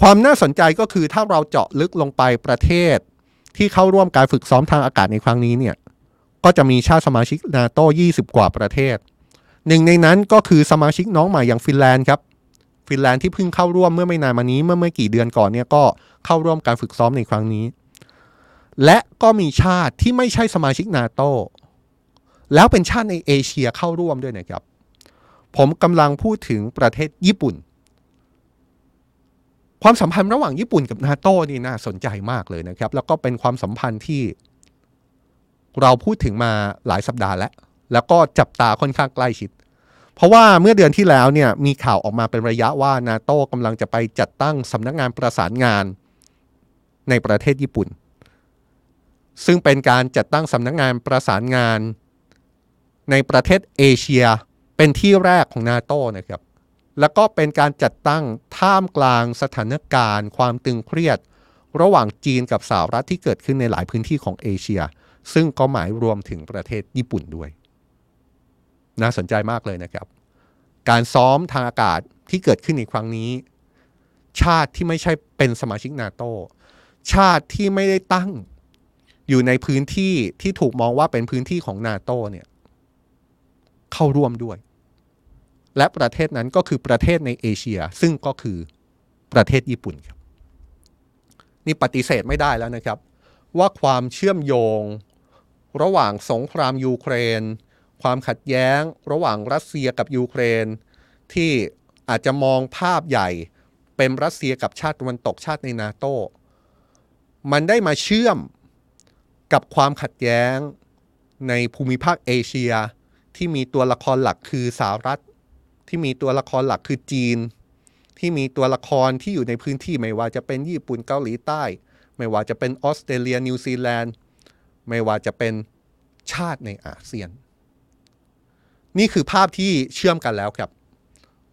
ความน่าสนใจก็คือถ้าเราเจาะลึกลงไปประเทศ ที่เข้าร่วมการฝึกซ้อมทางอากาศในครั้งนี้เนี่ยก็จะมีชาติสมาชิกนาโต20 กว่าประเทศ หนึ่งในนั้นก็คือสมาชิกน้องใหม่อย่างฟินแลนด์ครับฟินแลนด์ที่เพิ่งเข้าร่วมเมื่อไม่นานมานี้เมื่อไม่กี่เดือนก่อนเนี่ยก็เข้าร่วมการฝึกซ้อมในครั้งนี้ และก็มีชาติที่ไม่ใช่สมาชิกนาโต แล้วเป็นชาติในเอเชียเข้าร่วมด้วยนะครับ ผมกำลังพูดถึงประเทศญี่ปุ่น ความสัมพันธ์ระหว่างญี่ปุ่นกับนาโต้นี่น่าสนใจมากเลยนะครับ แล้วก็เป็นความสัมพันธ์ที่เราพูดถึงมาหลายสัปดาห์แล้ว แล้วก็จับตาค่อนข้างใกล้ชิด เพราะว่าเมื่อเดือนที่แล้วเนี่ยมีข่าวออกมาเป็นระยะว่านาโต้กำลังจะไปจัดตั้งสำนักงานประสานงานในประเทศญี่ปุ่น ซึ่งเป็นการจัดตั้งสำนักงานประสานงาน ในประเทศเอเชีย เป็นที่แรกของนาโต้นะครับ แล้วก็เป็นการจัดตั้งท่ามกลางสถานการณ์ ความตึงเครียด ระหว่างจีนกับสหรัฐที่เกิดขึ้นในหลายพื้นที่ของเอเชีย ซึ่งก็หมายรวมถึงประเทศญี่ปุ่นด้วย น่าสนใจมากเลยนะครับ การซ้อมทางอากาศที่เกิดขึ้นในครั้งนี้ ชาติที่ไม่ใช่เป็นสมาชิกนาโตชาติที่ไม่ได้ตั้งอยู่ในพื้นที่ที่ถูกมองว่าเป็นพื้นที่ของนาโตเนี่ย เข้าร่วมด้วย และประเทศนั้นก็คือประเทศในเอเชีย ซึ่งก็คือประเทศญี่ปุ่นครับ นี่ปฏิเสธไม่ได้แล้วนะครับ ว่าความเชื่อมโยง ระหว่างสงครามยูเครน ความขัดแย้ง ระหว่างรัสเซียกับยูเครน ที่อาจจะมองภาพใหญ่ เป็นรัสเซียกับชาติตะวันตกชาติในนาโตมันได้มาเชื่อมกับความขัดแย้งในภูมิภาคเอเชีย ที่มีตัวละครหลักคือสหรัฐ ที่มีตัวละครหลักคือจีน ที่มีตัวละครที่อยู่ในพื้นที่ไม่ว่าจะเป็นญี่ปุ่นเกาหลีใต้ ไม่ว่าจะเป็นออสเตรเลียนิวซีแลนด์ไม่ว่าจะเป็นชาติในอาเซียน นี่คือภาพที่เชื่อมกันแล้วครับ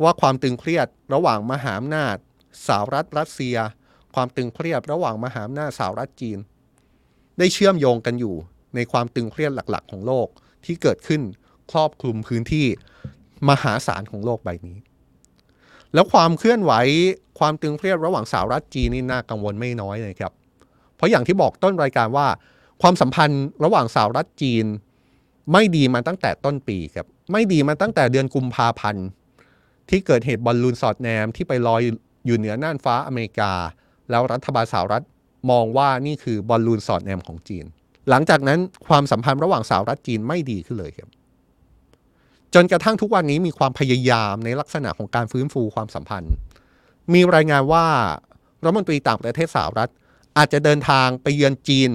ว่าความตึงเครียดระหว่างมหาอำนาจสหรัฐรัสเซีย ความตึงเครียดระหว่างมหาอำนาจสหรัฐจีน ได้เชื่อมโยงกันอยู่ในความตึงเครียดหลักๆ ของโลกที่เกิดขึ้น ครอบคลุมพื้นที่มหาศาลของโลกใบนี้ แล้วความเคลื่อนไหวความตึงเครียดระหว่างสหรัฐจีนนี่น่ากังวลไม่น้อยเลยครับ เพราะอย่างที่บอกต้นรายการว่า ความสัมพันธ์ระหว่างสหรัฐจีน ไม่ดีมาตั้งแต่ต้นปีครับ ไม่ดีมาตั้งแต่เดือนกุมภาพันธ์ที่เกิดเหตุบอลลูนสอดแนมที่ไปลอยอยู่เหนือน่านฟ้าอเมริกา แล้วรัฐบาลสหรัฐมองว่านี่คือบอลลูนสอดแนมของจีน หลังจากนั้นความสัมพันธ์ระหว่างสหรัฐจีนไม่ดีขึ้นเลยครับ จนกระทั่งทุกวันนี้มีความพยายามในลักษณะของการฟื้นฟูความสัมพันธ์ มีรายงานว่ารัฐมนตรีต่างประเทศสหรัฐ อาจจะเดินทางไปเยือนจีน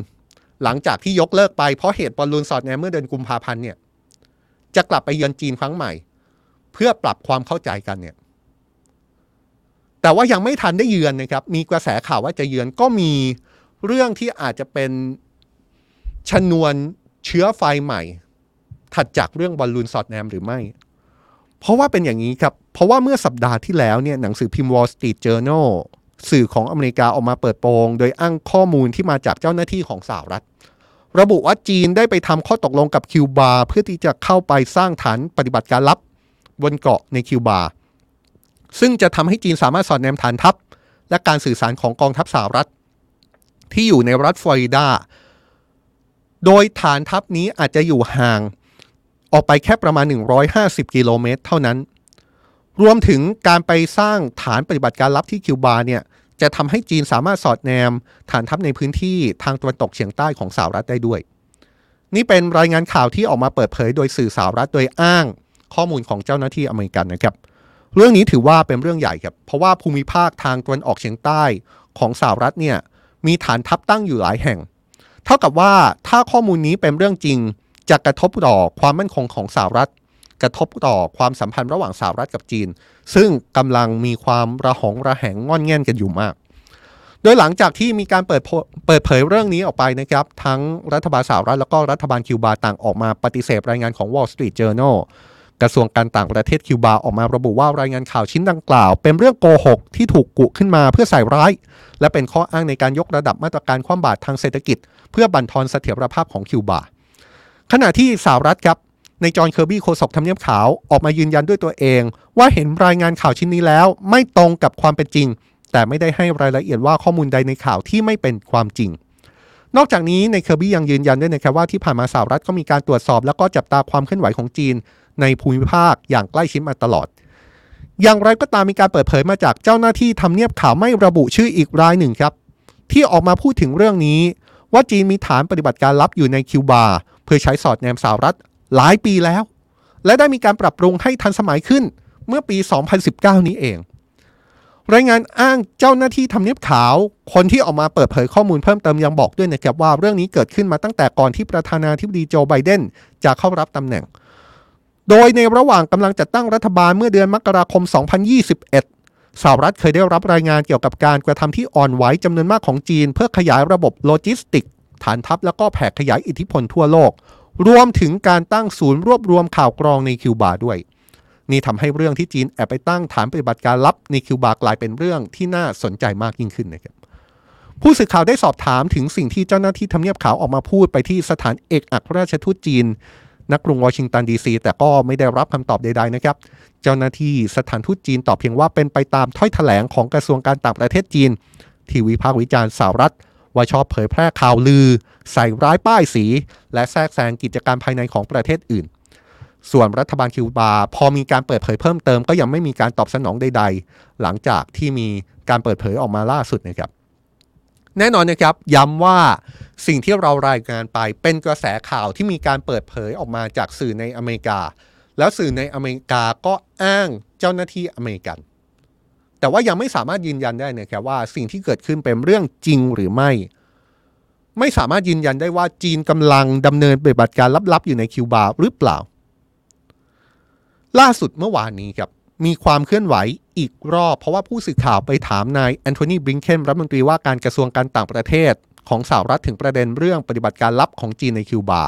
หลังจากที่ยกเลิกไปเพราะเหตุบอลลูนสอดแนมเมื่อเดือนกุมภาพันธ์เนี่ยจะกลับไปเยือนจีนครั้งใหม่ เพื่อปรับความเข้าใจกันเนี่ยแต่ว่ายังไม่ทันได้เยือนนะครับ มีกระแสข่าวว่าจะเยือนก็มีเรื่องที่อาจจะเป็นชนวนเชื้อไฟใหม่ ถัดจากเรื่องบอลลูนสอดแนมหรือไม่ เพราะว่าเป็นอย่างนี้ครับ เพราะว่าเมื่อสัปดาห์ที่แล้วเนี่ยหนังสือพิมพ์ Wall Street Journal สื่อของอเมริกาออกมาเปิดโปง โดยอ้างข้อมูลที่มาจากเจ้าหน้าที่ของสหรัฐ ระบุว่าจีนได้ไปทำข้อตกลงกับคิวบาเพื่อที่จะเข้าไปสร้างฐานปฏิบัติการลับบนเกาะในคิวบา ซึ่งจะทำให้จีนสามารถสอดแนมฐานทัพ และการสื่อสารของกองทัพสหรัฐ ที่อยู่ในรัฐฟลอริดา โดยฐานทัพนี้อาจจะอยู่ห่าง ออกไปแค่ประมาณ 150 กิโลเมตร เท่านั้น รวมถึงการไปสร้างฐานปฏิบัติการลับที่คิวบาเนี่ยจะทำให้จีนสามารถสอดแนม ฐานทัพในพื้นที่ทางตะวันตกเฉียงใต้ของสหรัฐได้ด้วย นี่เป็นรายงานข่าวที่ออกมาเปิดเผยโดยสื่อสหรัฐโดยอ้างข้อมูลของเจ้าหน้าที่อเมริกันนะครับ เรื่องนี้ถือว่าเป็นเรื่องใหญ่ครับ เพราะว่าภูมิภาคทางตะวันออกเฉียงใต้ของสหรัฐเนี่ยมีฐานทัพตั้งอยู่หลายแห่ง เท่ากับว่าถ้าข้อมูลนี้เป็นเรื่องจริง จะกระทบต่อความมั่นคงของสหรัฐ กระทบต่อความสัมพันธ์ระหว่างสหรัฐกับจีน ซึ่งกำลังมีความระหองระแหงงอนแง่นกันอยู่มาก โดยหลังจากที่มีการเปิดเปิดเผยเรื่องนี้ออกไปนะครับ ทั้งรัฐบาลสหรัฐแล้วก็รัฐบาลคิวบาต่างออกมาปฏิเสธรายงานของ Wall Street Journal กระทรวงการต่างประเทศคิวบาออกมาระบุว่ารายงานข่าวชิ้นดังกล่าว เป็นเรื่องโกหกที่ถูกกุขึ้นมาเพื่อใส่ร้าย และเป็นข้ออ้างในการยกระดับมาตรการคว่ำบาตรทางเศรษฐกิจ เพื่อบั่นทอนเสถียรภาพของคิวบา ขณะที่สหรัฐครับนายจอห์นเคอร์บี้โฆษกทำเนียบขาวออกมายืนยันด้วยตัวเอง ว่าเห็นรายงานข่าวชิ้นนี้แล้ว ไม่ตรงกับความเป็นจริง แต่ไม่ได้ให้รายละเอียดว่าข้อมูลใดในข่าวที่ไม่เป็นความจริง นอกจากนี้นายเคอร์บี้ยังยืนยันด้วยนะครับว่าที่ผ่านมาสหรัฐก็มีการตรวจสอบ แล้วก็จับตาความเคลื่อนไหวของจีน ในภูมิภาคอย่างใกล้ชิดมาตลอด อย่างไรก็ตามมีการเปิดเผยมาจากเจ้าหน้าที่ทำเนียบข่าวไม่ระบุชื่ออีกรายหนึ่งครับ ที่ออกมาพูดถึงเรื่องนี้ ว่าจีนมีฐานปฏิบัติการลับอยู่ในคิวบา เพื่อใช้สอดแนมสหรัฐหลายปีแล้ว และได้มีการปรับปรุงให้ทันสมัยขึ้นเมื่อปี 2019 นี้เอง รายงานอ้างเจ้าหน้าที่ทำเนียบขาว คนที่ออกมาเปิดเผยข้อมูลเพิ่มเติมยังบอกด้วยนะครับว่าเรื่องนี้เกิดขึ้นมาตั้งแต่ก่อนที่ประธานาธิบดีโจไบเดนจะเข้ารับตำแหน่ง โดยในระหว่างกำลังจัดตั้งรัฐบาลเมื่อเดือนมกราคม 2021 สหรัฐเคยได้รับรายงานเกี่ยวกับการกระทำที่อ่อนไหวจำนวนมากของจีน เพื่อขยายระบบโลจิสติกส์ ฐานทัพแล้วก็แผ่ขยายอิทธิพลทั่วโลก รวมถึงการตั้งศูนย์รวบรวมข่าวกรองในคิวบาด้วย นี่ทำให้เรื่องที่จีนแอบไปตั้งฐานปฏิบัติการลับในคิวบากลายเป็นเรื่องที่น่าสนใจมากยิ่งขึ้นนะครับผู้สื่อข่าวได้สอบถามถึงสิ่งที่เจ้าหน้าที่ทำเนียบขาวออกมาพูดไปที่สถานเอกอัครราชทูตจีนนักกรุงวอชิงตันดีซีแต่ก็ไม่ได้รับคำตอบใดๆนะครับ เจ้าหน้าที่สถานทูตจีนตอบเพียงว่าเป็นไปตามถ้อยแถลงของกระทรวงการต่างประเทศจีน ที่วิพากษ์วิจารณ์สหรัฐ ว่าชอบเผยแพร่ข่าวลือ ใส่ร้ายป้ายสี และแทรกแซงกิจการภายในของประเทศอื่น ส่วนรัฐบาลคิวบาพอมีการเปิดเผยเพิ่มเติมก็ยังไม่มีการตอบสนองใด ๆ หลังจากที่มีการเปิดเผยออกมาล่าสุดนะครับแน่นอนนะครับย้ำว่าสิ่งที่เรารายงานไปเป็นกระแสข่าวที่มีการเปิดเผยออกมาจากสื่อในอเมริกา แล้วสื่อในอเมริกาก็อ้างเจ้าหน้าที่อเมริกัน แต่ว่ายังไม่สามารถยืนยันได้นะครับว่าสิ่งที่เกิดขึ้นเป็นเรื่องจริงหรือไม่ ไม่สามารถยืนยันได้ว่าจีนกำลังดำเนินปฏิบัติการลับๆอยู่ในคิวบาหรือเปล่า ล่าสุดเมื่อวานนี้ครับมีความเคลื่อนไหวอีกรอบ เพราะว่าผู้สื่อข่าวไปถามนายแอนโทนีบริงเคนรัฐมนตรีว่าการกระทรวงการต่างประเทศของสหรัฐถึงประเด็นเรื่องปฏิบัติการลับของจีนในคิวบา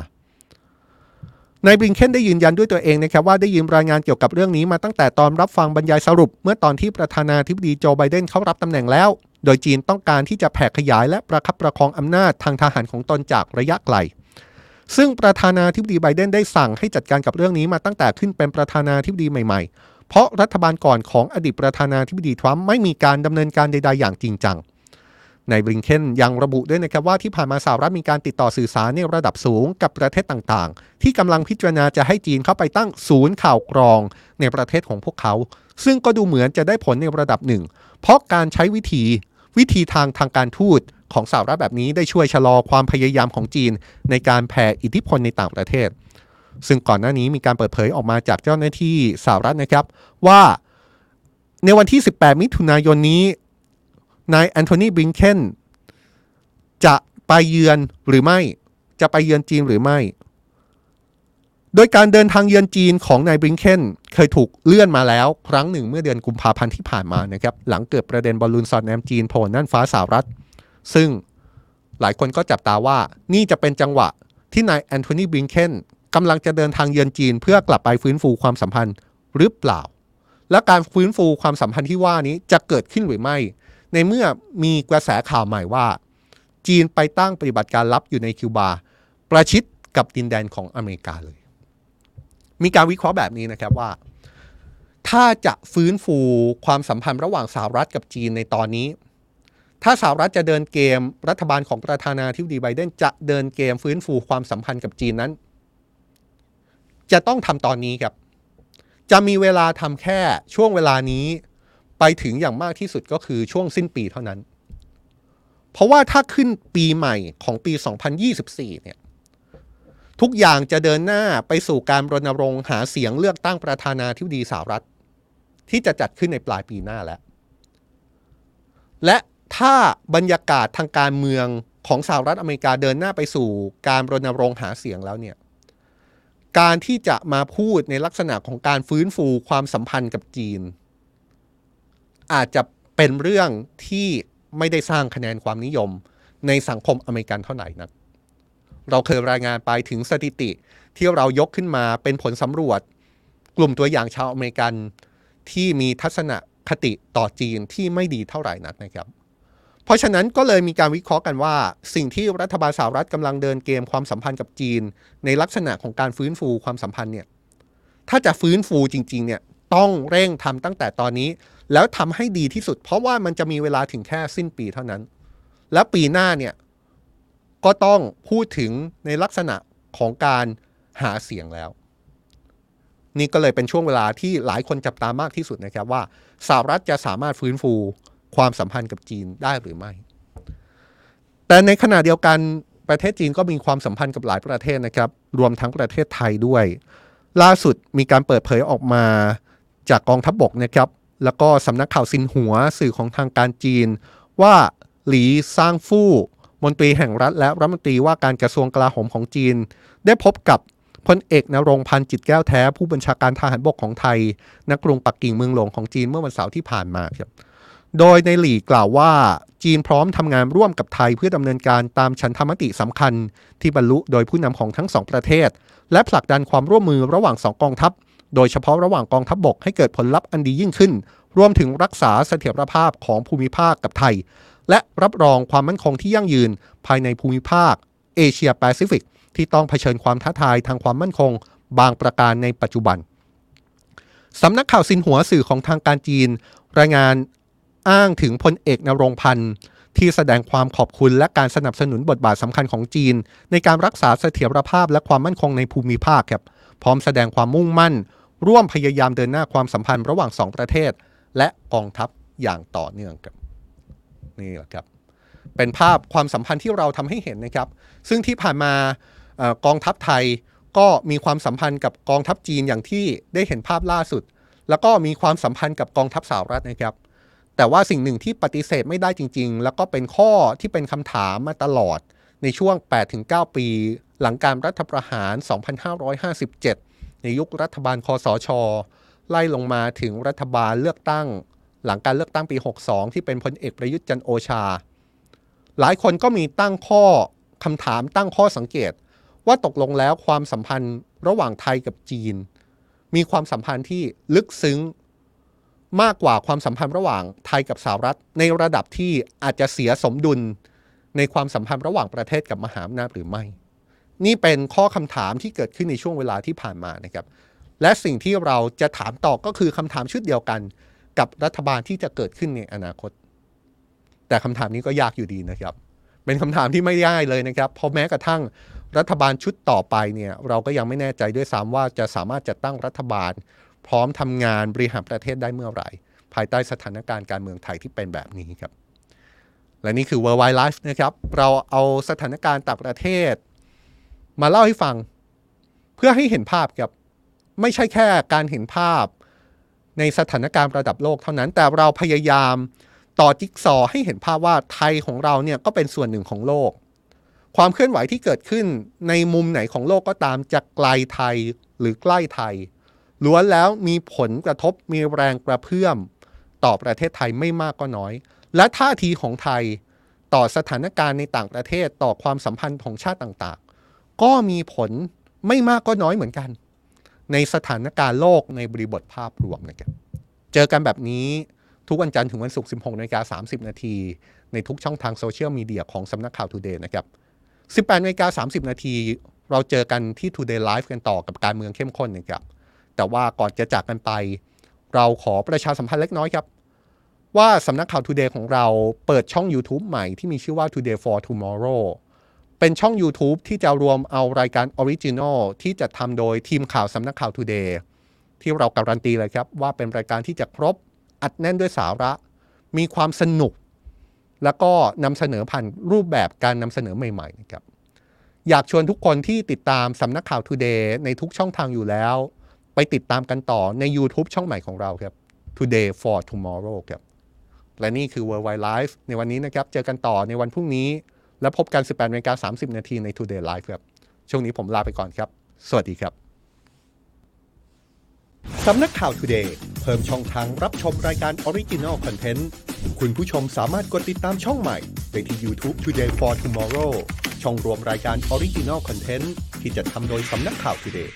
นายบริงเคนได้ยืนยันด้วยตัวเองนะครับว่าได้ยินรายงานเกี่ยวกับเรื่องนี้มาตั้งแต่ตอนรับฟังบรรยายสรุป เมื่อตอนที่ประธานาธิบดีโจไบเดนเข้ารับตำแหน่งแล้ว โดยจีนต้องการที่จะแผ่ขยายและประคับประคองอำนาจทางทหารของตนจากระยะไกล ซึ่งประธานาธิบดีไบเดนได้สั่งให้จัดการกับเรื่องนี้มาตั้งแต่ขึ้นเป็นประธานาธิบดีใหม่ๆ เพราะรัฐบาลก่อนของอดีตประธานาธิบดีทรัมป์ไม่มีการดำเนินการใด ๆ อย่างจริงจัง ในบริงเคนยังระบุด้วยนะครับว่าที่ผ่านมาสหรัฐมีการติดต่อสื่อสารในระดับสูงกับประเทศต่างๆ ที่กำลังพิจารณาจะให้จีนเข้าไปตั้งศูนย์ข่าวกรองในประเทศของพวกเขา ซึ่งก็ดูเหมือนจะได้ผลในระดับหนึ่ง เพราะการใช้วิธีวิธีทางทางการทูตของสหรัฐแบบนี้ได้ช่วยชะลอความพยายามของจีน ในการแผ่อิทธิพลในต่างประเทศ ซึ่งก่อนหน้านี้มีการเปิดเผยออกมาจากเจ้าหน้าที่สหรัฐนะครับว่าในวันที่ 18 มิถุนายนนี้ นายแอนโทนีบริงเคนจะไปเยือนหรือไม่ จะไปเยือนจีนหรือไม่ โดยการเดินทางเยือนจีนของนายบริงเคนเคยถูกเลื่อนมาแล้ว ครั้งหนึ่งเมื่อเดือนกุมภาพันธ์ที่ผ่านมานะครับ หลังเกิดประเด็นบอลลูนสอดแนมจีนโผล่น่านฟ้าสหรัฐ ซึ่งหลายคนก็จับตาว่านี่จะเป็นจังหวะที่นายแอนโทนีบริงเคนกำลังจะเดินทางเยือนจีนเพื่อกลับไปฟื้นฟูความสัมพันธ์หรือเปล่า และการฟื้นฟูความสัมพันธ์ที่ว่านี้จะเกิดขึ้นหรือไม่ ในเมื่อมีกระแสข่าวใหม่ว่า จีนไปตั้งปฏิบัติการลับอยู่ในคิวบา ประชิดกับดินแดนของอเมริกาเลย มีการวิเคราะห์แบบนี้นะครับว่า ถ้าจะฟื้นฟูความสัมพันธ์ระหว่างสหรัฐกับจีนในตอนนี้ ถ้าสหรัฐจะเดินเกมรัฐบาลของประธานาธิบดีไบเดนจะเดินเกมฟื้นฟูความสัมพันธ์กับจีนนั้น จะต้องทำตอนนี้ครับจะมีเวลาทำแค่ช่วงเวลานี้ ไปถึงอย่างมากที่สุดก็คือช่วงสิ้นปีเท่านั้น เพราะว่าถ้าขึ้นปีใหม่ของปี 2024 เนี่ย ทุกอย่างจะเดินหน้าไปสู่การรณรงค์หาเสียงเลือกตั้งประธานาธิบดีสหรัฐ ที่จะจัดขึ้นในปลายปีหน้าแล้ว และถ้าบรรยากาศทางการเมืองของสหรัฐอเมริกาเดินหน้าไปสู่การรณรงค์หาเสียงแล้วเนี่ย การที่จะมาพูดในลักษณะของการฟื้นฟูความสัมพันธ์กับจีน อาจจะเป็นเรื่องที่ไม่ได้สร้างคะแนนความนิยมในสังคมอเมริกันเท่าไหร่นักเราเคยรายงานไปถึงสถิติ ที่เรายกขึ้นมาเป็นผลสำรวจ กลุ่มตัวอย่างชาวอเมริกันที่มีทัศนคติต่อจีนที่ไม่ดีเท่าไหร่นักนะครับ เพราะฉะนั้นก็เลยมีการวิเคราะห์กันว่า สิ่งที่รัฐบาลสหรัฐกำลังเดินเกมความสัมพันธ์กับจีน ในลักษณะของการฟื้นฟูความสัมพันธ์เนี่ยถ้าจะฟื้นฟูจริงๆเนี่ยต้องเร่งทำตั้งแต่ตอนนี้ แล้วทำให้ดีที่สุด เพราะว่ามันจะมีเวลาถึงแค่สิ้นปีเท่านั้น และปีหน้าเนี่ยก็ต้องพูดถึงในลักษณะของการหาเสียงแล้ว นี่ก็เลยเป็นช่วงเวลาที่หลายคนจับตามากที่สุดนะครับว่าสหรัฐจะสามารถฟื้นฟูความสัมพันธ์กับจีนได้หรือไม่ แต่ในขณะเดียวกันประเทศจีนก็มีความสัมพันธ์กับหลายประเทศนะครับ รวมทั้งประเทศไทยด้วย ล่าสุดมีการเปิดเผยออกมาจากกองทัพบบกนะครับ แล้วก็สำนักข่าวซินหัวสื่อของทางการจีน ว่าหลีซางฟู่มนตรีแห่งรัฐและรัฐมนตรีว่าการกระทรวงกลาโหมของจีน ได้พบกับพลเอกนรงพันธ์จิตแก้วแท้ ผู้บัญชาการทหารบกของไทยณกรุงปักกิ่งเมืองหลวงของจีนเมื่อวันเสาร์ที่ผ่านมาครับโดยในหลีกล่าวว่าจีนพร้อมทำงานร่วมกับไทยเพื่อดำเนินการตามฉันทามติสำคัญ ที่บรรลุโดยผู้นำของทั้งสองประเทศ และผลักดันความร่วมมือระหว่างสองกองทัพ โดยเฉพาะระหว่างกองทัพบบกให้เกิดผลลัพธ์อันดียิ่งขึ้น รวมถึงรักษาเสถียรภาพของภูมิภาคกับไทย และรับรองความมั่นคงที่ยั่งยืนภายในภูมิภาค เอเชียแปซิฟิกที่ต้องเผชิญความท้าทายทางความมั่นคง บางประการในปัจจุบันสำนักข่าวซินหัวสื่อของทางการจีน รายงานอ้างถึงพลเอกนรงพันธ์ที่แสดงความขอบคุณและการสนับสนุนบทบาทสำคัญของจีน ในการรักษาเสถียรภาพและความมั่นคงในภูมิภาคครับพร้อมแสดงความมุ่งมั่น ร่วมพยายามเดินหน้าความสัมพันธ์ระหว่างสองประเทศ และกองทัพอย่างต่อเนื่องครับนี่แหละครับ เป็นภาพความสัมพันธ์ที่เราทำให้เห็นนะครับ ซึ่งที่ผ่านมาอกองทัพไทยก็มีความสัมพันธ์กับกองทัพจีนอย่างที่ได้เห็นภาพล่าสุด แล้วก็มีความสัมพันธ์กับกองทัพสหรัฐนะครับ แต่ว่าสิ่งหนึ่งที่ปฏิเสธไม่ได้จริง ๆ แล้วก็เป็นข้อที่เป็นคำถามมาตลอดในช่วง 8-9 ปี หลังการรัฐประหาร 2557 ในยุครัฐบาลคอสช ไล่ลงมาถึงรัฐบาลเลือกตั้ง หลังการเลือกตั้งปี 62 ที่เป็นพลเอกประยุทธ์จันโอชา หลายคนก็มีตั้งข้อคำถามตั้งข้อสังเกต ว่าตกลงแล้วความสัมพันธ์ระหว่างไทยกับจีน มีความสัมพันธ์ที่ลึกซึ้งมากกว่าความสัมพันธ์ระหว่างไทยกับสหรัฐ ในระดับที่อาจจะเสียสมดุลในความสัมพันธ์ระหว่างประเทศกับมหาอำนาจหรือไม่ นี่เป็นข้อคำถามที่เกิดขึ้นในช่วงเวลาที่ผ่านมานะครับ และสิ่งที่เราจะถามต่อก็คือคำถามชุดเดียวกัน กับรัฐบาลที่จะเกิดขึ้นในอนาคต แต่คำถามนี้ก็ยากอยู่ดีนะครับ เป็นคำถามที่ไม่ง่ายเลยนะครับ เพราะแม้กระทั่งรัฐบาลชุดต่อไปเนี่ยเราก็ยังไม่แน่ใจด้วยซ้ำว่าจะสามารถจัดตั้งรัฐบาล พร้อมทำงานบริหารประเทศได้เมื่อไหร่ ภายใต้สถานการณ์การเมืองไทยที่เป็นแบบนี้ครับ และนี่คือ World Wide Life นะครับ เราเอาสถานการณ์ต่างประเทศ มาเล่าให้ฟัง เพื่อให้เห็นภาพครับไม่ใช่แค่การเห็นภาพในสถานการณ์ระดับโลกเท่านั้น แต่เราพยายามต่อจิ๊กซอให้เห็นภาพว่าไทยของเราเนี่ยก็เป็นส่วนหนึ่งของโลก ความเคลื่อนไหวที่เกิดขึ้นในมุมไหนของโลกก็ตามจะไกลไทยหรือใกล้ไทยล้วนแล้วมีผลกระทบมีแรงกระเพื่อม ต่อประเทศไทยไม่มากก็น้อย และท่าทีของไทยต่อสถานการณ์ในต่างประเทศต่อความสัมพันธ์ของชาติต่าง ก็มีผลไม่มากก็น้อยเหมือนกัน ในสถานการณ์โลกในบริบทภาพรวมนะครับเจอกันแบบนี้ทุกวันจันทร์ถึงวันศุกร์ 16นาฬิกา30 นาที ในทุกช่องทางโซเชียลมีเดียของสำนักข่าว Today นะครับ 18นาฬิกา30 นาที เราเจอกันที่ Today Live กันต่อกับการเมืองเข้มข้นนะครับ แต่ว่าก่อนจะจากกันไป เราขอประชาสัมพันธ์เล็กน้อยครับ ว่าสำนักข่าว Today ของเราเปิดช่อง YouTube ใหม่ที่มีชื่อว่า Today for Tomorrow เป็นช่อง YouTube ที่จะรวมเอารายการ original ที่จะทำโดยทีมข่าวสำนักข่าว Today ที่เราการันตีเลยครับ ว่าเป็นรายการที่จะครบอัดแน่นด้วยสาระ มีความสนุก แล้วก็นำเสนอผ่านรูปแบบการนำเสนอใหม่ๆนะครับอยากชวนทุกคนที่ติดตามสำนักข่าว Today ในทุกช่องทางอยู่แล้ว ไปติดตามกันต่อใน YouTube ช่องใหม่ของเราครับ Today for Tomorrow ครับและนี่คือ Worldwide Life ในวันนี้นะครับ เจอกันต่อในวันพรุ่งนี้ แล้วพบกัน 18นาฬิกา30 นาทีใน Today Live ครับ ช่วงนี้ผมลาไปก่อนครับ สวัสดีครับ สำนักข่าว Today เพิ่มช่องทางรับชมรายการ Original Content คุณผู้ชมสามารถกดติดตามช่องใหม่ได้ที่ YouTube Today for Tomorrow ช่องรวมรายการ Original Content ที่จะทำโดยสำนักข่าว Today